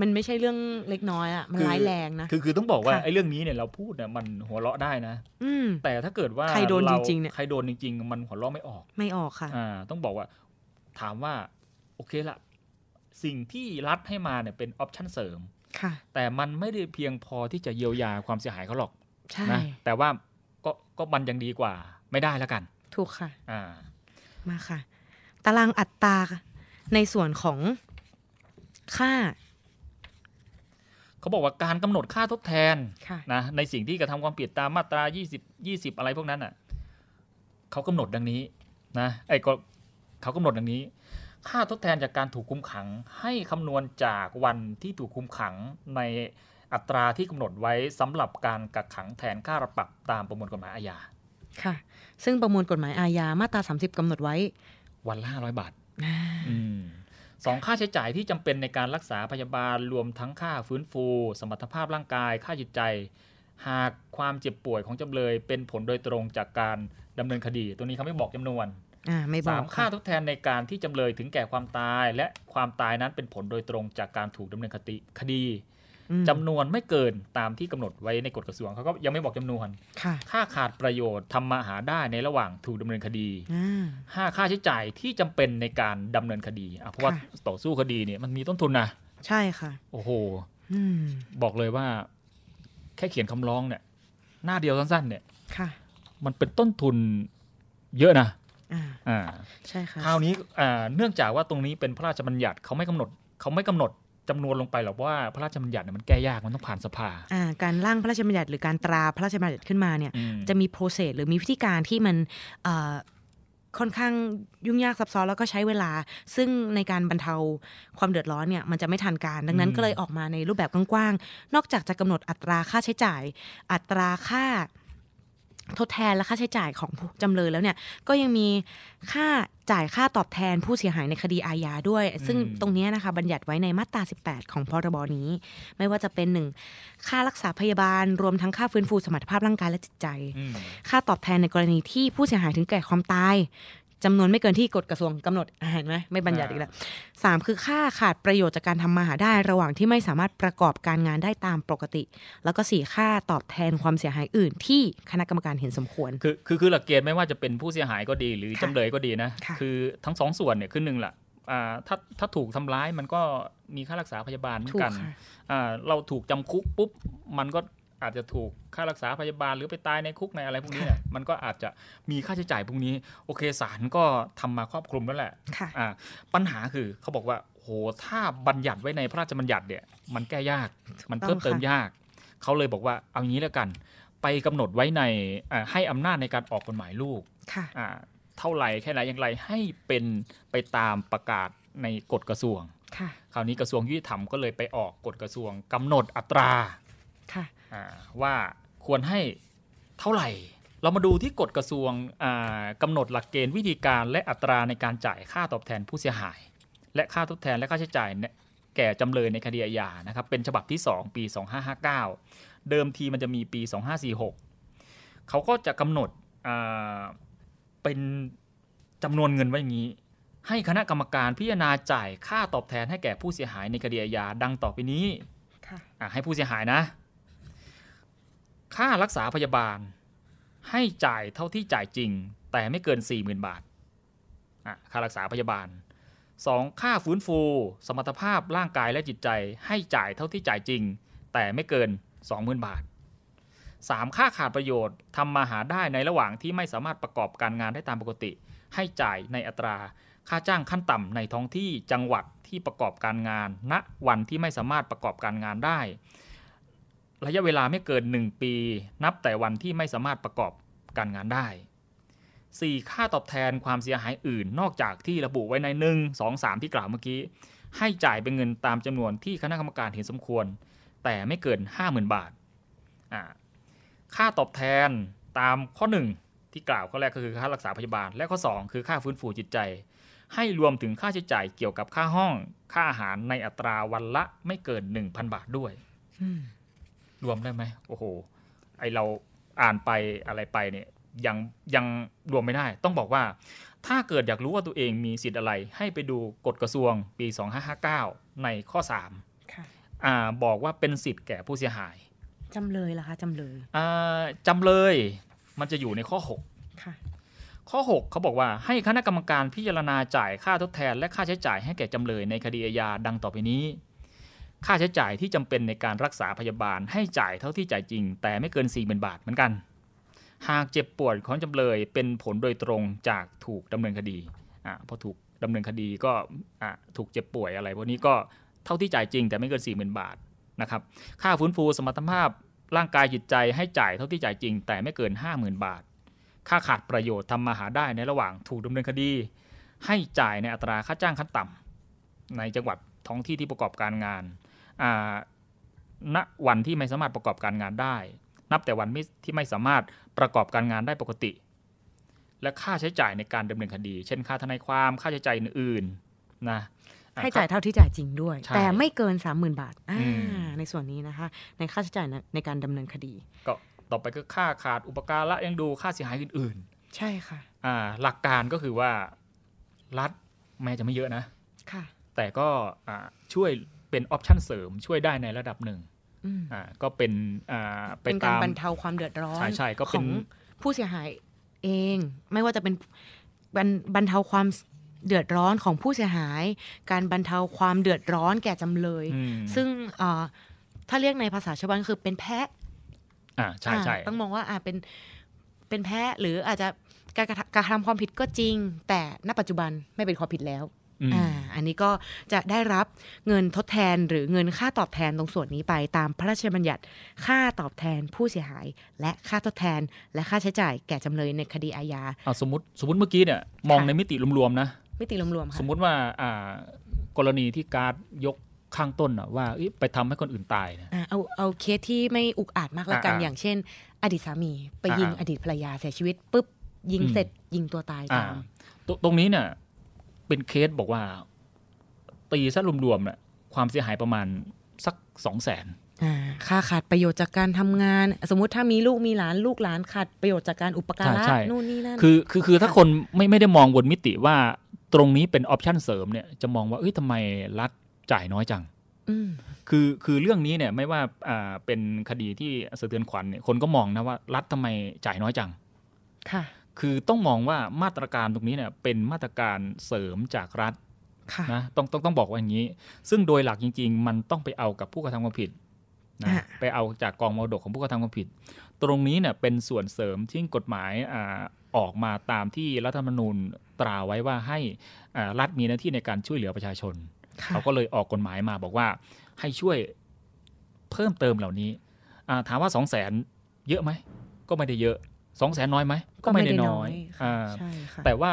มันไม่ใช่เรื่องเล็กน้อยอะมันคือร้ายแรงนะคือคือต้องบอกว่าค่ะไอ้เรื่องนี้เนี่ยเราพูดเนี่ยมันหัวเราะได้นะ อืมแต่ถ้าเกิดว่าใครโดนาจริงๆเนี่ยใครโดนจริง ๆ มันหัวเราะไม่ออก ไม่ออกค่ะอ่าต้องบอกว่าถามว่าโอเคละสิ่งที่รัฐให้มาเนี่ยเป็นออปชั่นเสริมค่ะ แต่มันไม่ได้เพียงพอที่จะเยียวยาความเสียหายเขาหรอกใช่นะแต่ว่าก็ก็มันยังดีกว่า ไม่ได้แล้วกัน ถูกค่ะ อ่า มาค่ะ ตารางอัตราในส่วนของค่า เขาบอกว่าการกำหนดค่าทดแทนค่ะนะในสิ่งที่กระทำความผิดตามมาตรา 20 20 อะไรพวกนั้นอะเขากำหนดดังนี้นะไอ้ก็เขากำหนดดังนี้ ค่าทดแทนจากการถูกคุมขัง ให้คำนวณจากวันที่ถูกคุมขังในอัตราที่กำหนดไว้สำหรับการกักขังแทนค่าปรับตามประมวลกฎหมายอาญาค่ะ ซึ่งประมวลกฎหมายอาญามาตรา 30กำหนดไว้ วันละ500บาทอืม สองค่าใช้จ่ายที่จำเป็นในการรักษาพยาบาลรวมทั้งค่าฟื้นฟู สมรรถภาพร่างกาย ค่าจิตใจ หากความเจ็บป่วยของจำเลยเป็นผลโดยตรงจากการดำเนินคดี ตัวนี้เขาไม่บอกจำนวนอ่าไม่บอสากมค่าค่ะทดแทนในการที่จำเลยถึงแก่ความตาย และความตายนั้นเป็นผลโดยตรงจากการถูกดำเนินคดีคดีอืม จำนวนไม่เกินตามที่กำหนดไว้ในกฎกระทรวงเขาก็ยังไม่บอกจำนวนค่ะค่าขาดประโยชน์ทำมาหาได้ในระหว่างถูกดำเนินคดีอ่าห้าค่าใช้จ่ายที่จำเป็นในการดำเนินคดีอะเพราะว่าค่ะต่อสู้คดีเนี่ยมันมีต้นทุนนะใช่ค่ะ โอ้โหอืมบอกเลยว่า แค่เขียนคำร้องเนี่ย หน้าเดียวสั้นๆ เนี่ยค่ะ มันเป็นต้นทุนเยอะนะอ่าอ่าใช่ค่ะคราวนี้อ่าเนื่องจากว่าตรงนี้เป็นพระราชบัญญัติเขาไม่กำหนดเขาไม่กำหนด จำนวนลงไปหรอกว่าพระราชบัญญัติเนี่ยมันแก้ยากมันต้องผ่านสภาอ่าการร่างพระราชบัญญัติหรือการตราพระราชบัญญัติขึ้นมาเนี่ยอืมจะมีโปรเซสหรือมีวิธีการที่มันเอ่อค่อนข้างยุ่งยากซับซ้อนแล้วก็ใช้เวลา ซึ่งในการบรรเทาความเดือดร้อนเนี่ยมันจะไม่ทันการ ดังนั้นก็เลยออกมาในรูปแบบกว้างๆนอกจากจะกำหนดอัตราค่าใช้จ่าย อัตราค่า ทดแทนและค่าใช้จ่ายของผู้จำเลยแล้วเนี่ยก็ยังมีค่าจ่ายค่าตอบแทนผู้เสียหายในคดีอาญาด้วย ซึ่งตรงเนี้ยนะคะบัญญัติไว้ในมาตรา 18 ของพรบนี้ ไม่ว่าจะเป็นหนึ่งค่ารักษาพยาบาล รวมทั้งค่าฟื้นฟูสมรรถภาพร่างกายและจิตใจอืมค่าตอบแทนในกรณีที่ผู้เสียหายถึงแก่ความตาย จำนวนไม่เกินที่กฎกระทรวงกำหนดอ่าเห็นไหมไม่บัญญัติอีกแล้วสามคือค่าขาดประโยชน์จากการทำมาหาได้ระหว่างที่ไม่สามารถประกอบการงานได้ตามปกติ แล้วก็สี่ค่าตอบแทนความเสียหายอื่น ที่คณะกรรมการเห็นสมควร คือคือคือหลักเกณฑ์ไม่ว่าจะเป็นผู้เสียหายก็ดีหรือค่ะจำเลยก็ดีนะค่ะคือทั้งสองส่วนเนี่ยคือหนึ่งละอ่าถ้าถ้าถูกทำร้ายมันก็มีค่ารักษาพยาบาลเหมือถูนกกันค่ะอ่าเราถูกจำคุกปุ๊บมันก็ อาจจะถูกค่ารักษาพยาบาลหรือไปตายในคุกในอะไรพวกนี้เนี่ยมันก็อาจจะมีค่าใช้จ่ายพวกนี้ โอเคศาลก็ทำมาครอบคลุมแล้วแหละค่ะอ่าปัญหาคือเขาบอกว่าโหถ้าบัญญัติไว้ในพระราชบัญญัติเนี่ยมันแก้ยากมันเพิ่มเติมค่ะยาก เขาเลยบอกว่าเอางี้แล้วกัน ไปกำหนดไว้ในอ่าให้อำนาจในการออกกฎหมายลูกค่ะอ่าเท่าไหร่แค่ไหนอย่างไรให้เป็นไปตามประกาศในกฎกระทรวงค่ะคราวนี้กระทรวงยุติธรรมก็เลยไปออกกฎกระทรวงกำหนดอัตราค่ะอ่า ว่าควรให้เท่าไหร่ เรามาดูที่กฎกระทรวงอ่ากำหนดหลักเกณฑ์วิธีการและอัตราในการจ่ายค่าตอบแทนผู้เสียหาย และค่าทดแทนและค่าใช้จ่ายเนี่ยแก่จำเลยในคดีอาญานะครับเป็นฉบับที่ 2 ปี 2559 เดิมทีมันจะมีปี 2546 เขาก็จะกำหนดอ่าเป็นจำนวนเงินไว้อย่างนี้ ให้คณะกรรมการพิจารณาจ่ายค่าตอบแทนให้แก่ผู้เสียหายในคดีอาญาดังต่อไปนี้ค่ะอะให้ผู้เสียหายนะ ค่ารักษาพยาบาล ให้จ่ายเท่าที่จ่ายจริง แต่ไม่เกิน 40,000 บาทค่ารักษาพยาบาล 2. ค่าฟื้นฟู สมรรถภาพร่างกายและจิตใจ ให้จ่ายเท่าที่จ่ายจริง แต่ไม่เกิน 20,000 บาท 3. ค่าขาดประโยชน์ทำมาหาได้ในระหว่างที่ไม่สามารถประกอบการงานได้ตามปกติ ให้จ่ายในอัตรา ค่าจ้างขั้นต่ำในท้องที่จังหวัดที่ประกอบการงานณวันที่ไม่สามารถประกอบการงานได้ ระยะเวลาไม่เกิน 1 ปี นับแต่วันที่ไม่สามารถประกอบการงานได้ 4. ค่าตอบแทนความเสียหายอื่น นอกจากที่ระบุไว้ใน 1 2 3 ที่กล่าวเมื่อกี้ ให้จ่ายเป็นเงินตามจำนวนที่คณะกรรมการเห็นสมควร แต่ไม่เกิน 50,000 บาท ค่าตอบแทนตามข้อ 1 ที่กล่าวข้อแรกก็คือค่ารักษาพยาบาล และข้อ 2 คือค่าฟื้นฟูจิตใจ ให้รวมถึงค่าใช้จ่ายเกี่ยวกับค่าห้อง ค่าอาหารในอัตราวันละไม่เกิน 1,000 บาทด้วย รวมได้ไหมโอ้โห ไอเราอ่านไปอะไรไปเนี่ยยังยังรวมไม่ได้ ต้องบอกว่า ถ้าเกิดอยากรู้ว่าตัวเองมีสิทธิ์อะไร ให้ไปดูกฎกระทรวงปี 2559 ในข้อค่ะ3อ่าบอกว่าเป็นสิทธิ์แก่ผู้เสียหายจำเลยล่ะคะจำเลยอ่าจำเลยมันจะอยู่ในข้อ 6 ค่ะ ข้อ 6 เขาบอกว่าให้คณะกรรมการพิจารณาจ่ายค่าทดแทน และค่าใช้จ่ายให้แก่จำเลยในคดีอาญาดังต่อไปนี้ ค่าใช้จ่ายที่จำเป็นในการรักษาพยาบาลให้จ่ายเท่าที่จ่ายจริง แต่ไม่เกิน4 0,000บาทเหมือนกัน หากเจ็บปวดของจำเลยเป็นผลโดยตรงจากถูกดำเนินคดีอ่าพอถูกดำเนินคดีก็อ่าถูกเจ็บป่วยอะไรพวกนี้ก็เท่าที่จ่ายจริง แต่ไม่เกิน40,000บาทนะครับค่าฟื้นฟูสมรรถภาพร่างกายจิตใจให้จ่ายเท่าที่จ่ายจริง แต่ไม่เกิน 50,000 บาท ค่าขาดประโยชน์ทำมาหาได้ในระหว่างถูกดำเนินคดี ให้จ่ายในอัตราค่าจ้างขั้นต่ำในจังหวัดท้องที่ที่ประกอบการงาน ณวันที่ไม่สามารถประกอบการงานได้ นับแต่วันไม่ที่ไม่สามารถประกอบการงานได้ปกติ และค่าใช้จ่ายในการดำเนินคดี เช่นค่าทนายความค่าใช้จ่ายอื่นๆนะอะให้จ่ายเท่าที่จ่ายจริงด้วยใช่แต่ไม่เกินสามหมื่นบาทอ่าอืมในส่วนนี้นะคะ ในค่าใช้จ่ายในในการดำเนินคดี ก็ต่อไปก็ค่าขาดอุปการะยังดูค่าเสียหายอื่นใช่ค่ะๆอ่าหลักการก็คือว่ารัฐแม้จะไม่เยอะนะ ค่ะ แต่ก็อ่าช่วย เป็นออปชันเสริมช่วยได้ในระดับหนึ่งอืมอ่าก็เป็นอ่าไปเป็นการตามบรรเทาความเดือดร้อนใช่ใช่ก็เป็นของผู้เสียหายเอง ไม่ว่าจะเป็นบรรบรรเทาความเดือดร้อนของผู้เสียหาย การบรรเทาความเดือดร้อนแก่จำเลยอืมซึ่งเอ่อถ้าเรียกในภาษาชาวบ้านคือเป็นแพะอ่าใช่ใช่อ่าต้องมองว่าอ่าเป็นเป็นแพะหรืออาจจะการกระทำการกระทำความผิดก็จริง แต่ณปัจจุบันไม่เป็นความผิดแล้ว อืมอ่าอันนี้ก็จะได้รับเงินทดแทนหรือเงินค่าตอบแทนตรงส่วนนี้ไปตามพระราชบัญญัติค่าตอบแทนผู้เสียหาย และค่าทดแทนและค่าใช้จ่ายแก่จำเลยในคดีอาญาอ่าสมมติสมมติเมื่อกี้เนี่ยมองค่ะในมิติรวมๆนะมิติรวมๆสค่ะมมุติว่าอ่ากรณีที่การดยกข้างต้นอะว่าเอ้ยไปทำให้คนอื่นตายเนี่ยอ่าเอาเอาเคสที่ไม่อุกอาจมากละกันอ่าอย่างเช่น อดีตสามีไปยิงอ่าอดีตภรรยาเสียชีวิตปุ๊บยิงอืมเสร็จยิงตัวตายอ่าตามตรงตรงนี้เนี่ย เป็นเคสบอกว่า ตีซะรวมๆเนี่ยความเสียหายประมาณสักสองแสนอ่าค่าขาดประโยชน์จากการทำงาน สมมุติถ้ามีลูกมีหลานลูกหลานขาดประโยชน์จากการอุปการะใช่ใช่นู่นนี่นั่นคือคือคือถ้าคนไม่ไม่ได้มองบนมิติว่าตรงนี้เป็นออปชันเสริมเนี่ยจะมองว่าเอ้ยทำไมรัฐจ่ายน้อยจังอืมคือคือเรื่องนี้เนี่ยไม่ว่าอ่าเป็นคดีที่สะเทือนขวัญเนี่ยคนก็มองนะว่า รัฐทำไมจ่ายน้อยจัง ค่ะ คือต้องมองว่ามาตรการตรงนี้เนี่ยเป็นมาตรการเสริมจากรัฐค่ะนะต้องต้องต้องบอกว่าอย่างนี้ ซึ่งโดยหลักจริง ๆ มันต้องไปเอากับผู้กระทำความผิดนะอะไปเอาจากกองมรดกของผู้กระทำความผิด ตรงนี้เนี่ยเป็นส่วนเสริมที่กฎหมายอ่าออกมาตามที่รัฐธรรมนูญตราไว้ว่าให้อ่ารัฐมีหน้าที่ในการช่วยเหลือประชาชนค่ะเขาก็เลยออกกฎหมายมาบอกว่าให้ช่วยเพิ่มเติมเหล่านี้อ่าถามว่าสองแสนเยอะไหมก็ไม่ได้เยอะ สองแสนน้อยไหมก็ไม่ได้น้อยค่ะอ่าใช่ค่ะแต่ว่า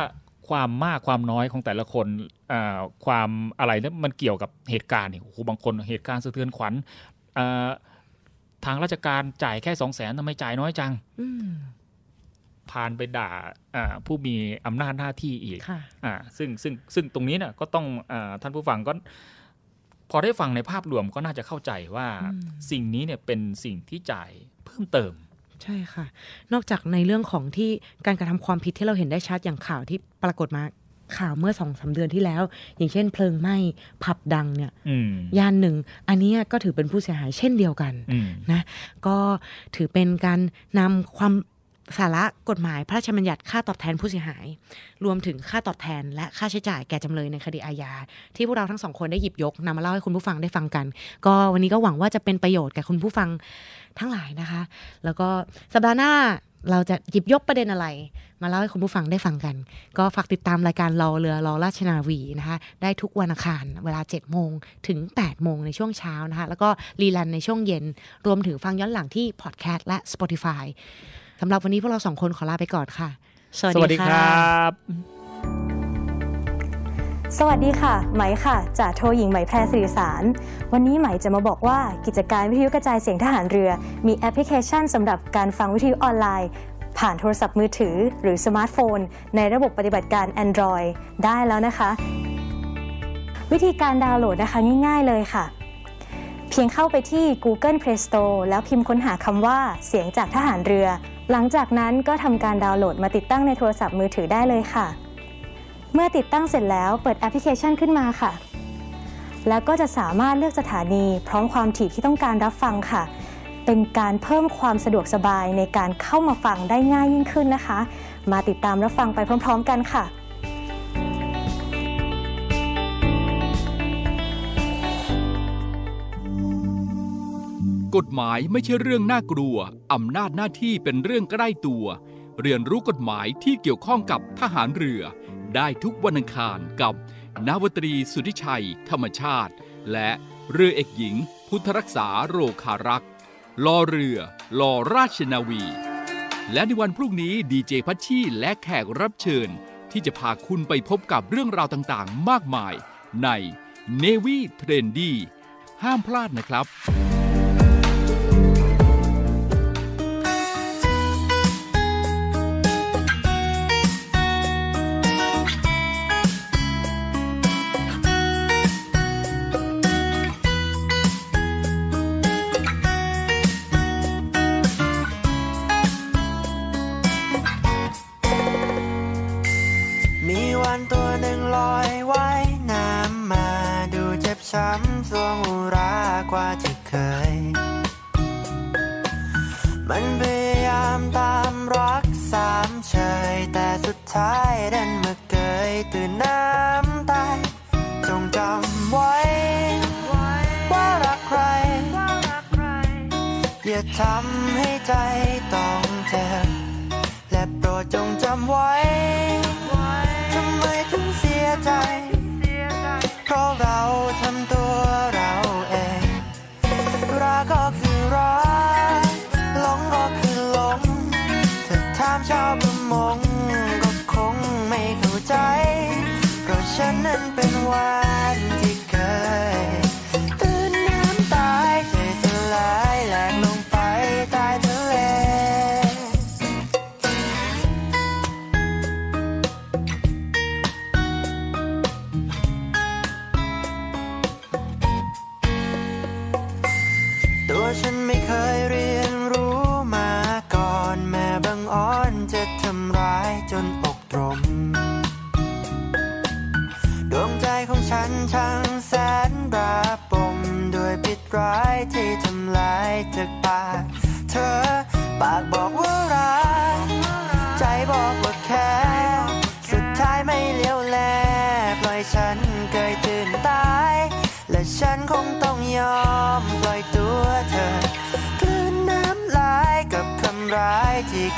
ความมากความน้อยของแต่ละคนอ่าความอะไรเนี่ยมันเกี่ยวกับเหตุการณ์เนี่ยโอ้โหบางคนเหตุการณ์สะเทือนขวัญอ่าทางราชการจ่ายแค่สองแสนทำไมจ่ายน้อยจังอืมพานไปด่าอ่าผู้มีอำนาจหน้าที่อีกค่ะอ่าซึ่งซึ่งซึ่งตรงนี้เนี่ยก็ต้องอาท่านผู้ฟังก็พอได้ฟังในภาพรวมก็น่าจะเข้าใจว่าอืมสิ่งนี้เนี่ยเป็นสิ่งที่จ่ายเพิ่มเติม ใช่ค่ะ นอกจากในเรื่องของที่การกระทำความผิดที่เราเห็นได้ชัดอย่างข่าวที่ปรากฏมาข่าวเมื่อสองสาเดือนที่แล้ว อย่างเช่นเพลิงไหม้ผับดังเนี่ยอืมย่านหนึ่ง อันเนี้ยก็ถือเป็นผู้เสียหายเช่นเดียวกันอืมนะก็ถือเป็นการนำความ สาระกฎหมายพระราชบัญญัติค่าตอบแทนผู้เสียหาย รวมถึงค่าตอบแทน และค่าใช้จ่ายแก่จำเลยในคดีอาญาที่พวกเราทั้งสองคนได้หยิบยกนำมาเล่าให้คุณผู้ฟังได้ฟังกัน ก็วันนี้ก็หวังว่าจะเป็นประโยชน์แก่คุณผู้ฟังทั้งหลายนะคะ แล้วก็สัปดาห์หน้าเราจะหยิบยกประเด็นอะไร มาเล่าให้คุณผู้ฟังได้ฟังกัน ก็ฝากติดตามรายการรอเรือรอราชนาวีนะคะ ได้ทุกวันอังคารเวลา 7 โมงถึง 8 โมงในช่วงเช้านะคะ แล้วก็ rerun ในช่วงเย็น รวมถึงฟังย้อนหลังที่พอดแคสต์และ Spotify สำหรับวันนี้พวกเราสองคนขอลาไปก่อนค่ะ สวัสดีดีครับ สวัสดีค่ะ ไหมค่ะจ่าโทหญิงไหมแพรสิริสาร วันนี้ไหมจะมาบอกว่ากิจการวิทยุกระจายเสียงทหารเรือ มีแอปพลิเคชันสำหรับการฟังวิทยุออนไลน์ผ่านโทรศัพท์มือถือ หรือสมาร์ทโฟน ในระบบปฏิบัติการ Android ได้แล้วนะคะ วิธีการดาวน์โหลดนะคะง่ายๆเลยค่ะ เพียงเข้าไปที่ Google Play Store แล้วพิมพ์ค้นหาคำว่าเสียงจากทหารเรือ หลังจากนั้นก็ทำการดาวน์โหลดมาติดตั้งในโทรศัพท์มือถือได้เลยค่ะ เมื่อติดตั้งเสร็จแล้วเปิดแอปพลิเคชันขึ้นมาค่ะ แล้วก็จะสามารถเลือกสถานี พร้อมความถี่ที่ต้องการรับฟังค่ะ เป็นการเพิ่มความสะดวกสบายในการเข้ามาฟังได้ง่ายยิ่งขึ้นนะคะ มาติดตามรับฟังไปพร้อม ๆ กันค่ะ กฎหมายไม่ใช่เรื่องน่ากลัว อำนาจหน้าที่เป็นเรื่องใกล้ตัว เรียนรู้กฎหมายที่เกี่ยวข้องกับทหารเรือ ได้ทุกวันอังคารกับนาวตรีสุทธิชัย ธรรมชาติ และเรือเอกหญิง พุทธรักษาโรคารักษ์ลอเรือ ลอราชนาวี และในวันพรุ่งนี้ดีเจพัชชีและแขกรับเชิญ ที่จะพาคุณไปพบกับเรื่องราวต่างๆ มากมาย ใน Navy Trendy ห้ามพลาดนะครับ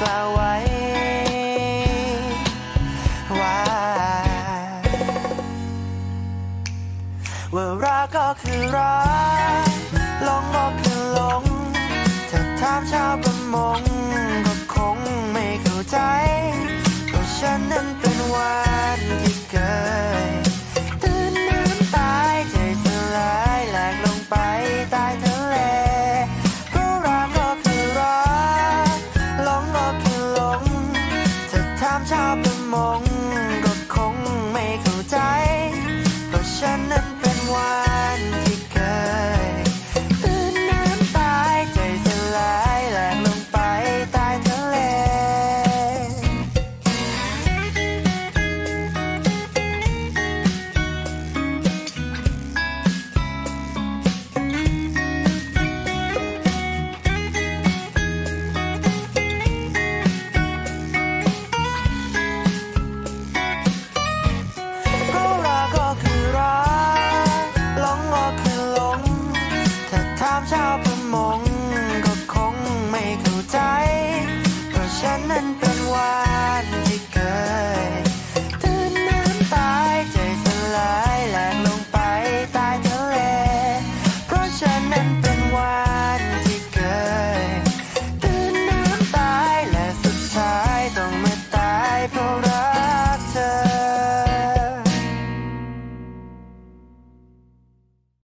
กล่าวไว้ ว่าว่ารักก็คือรักหลงก็คือหลง ถ้าถามชาวประมงก็คงไม่เข้าใจ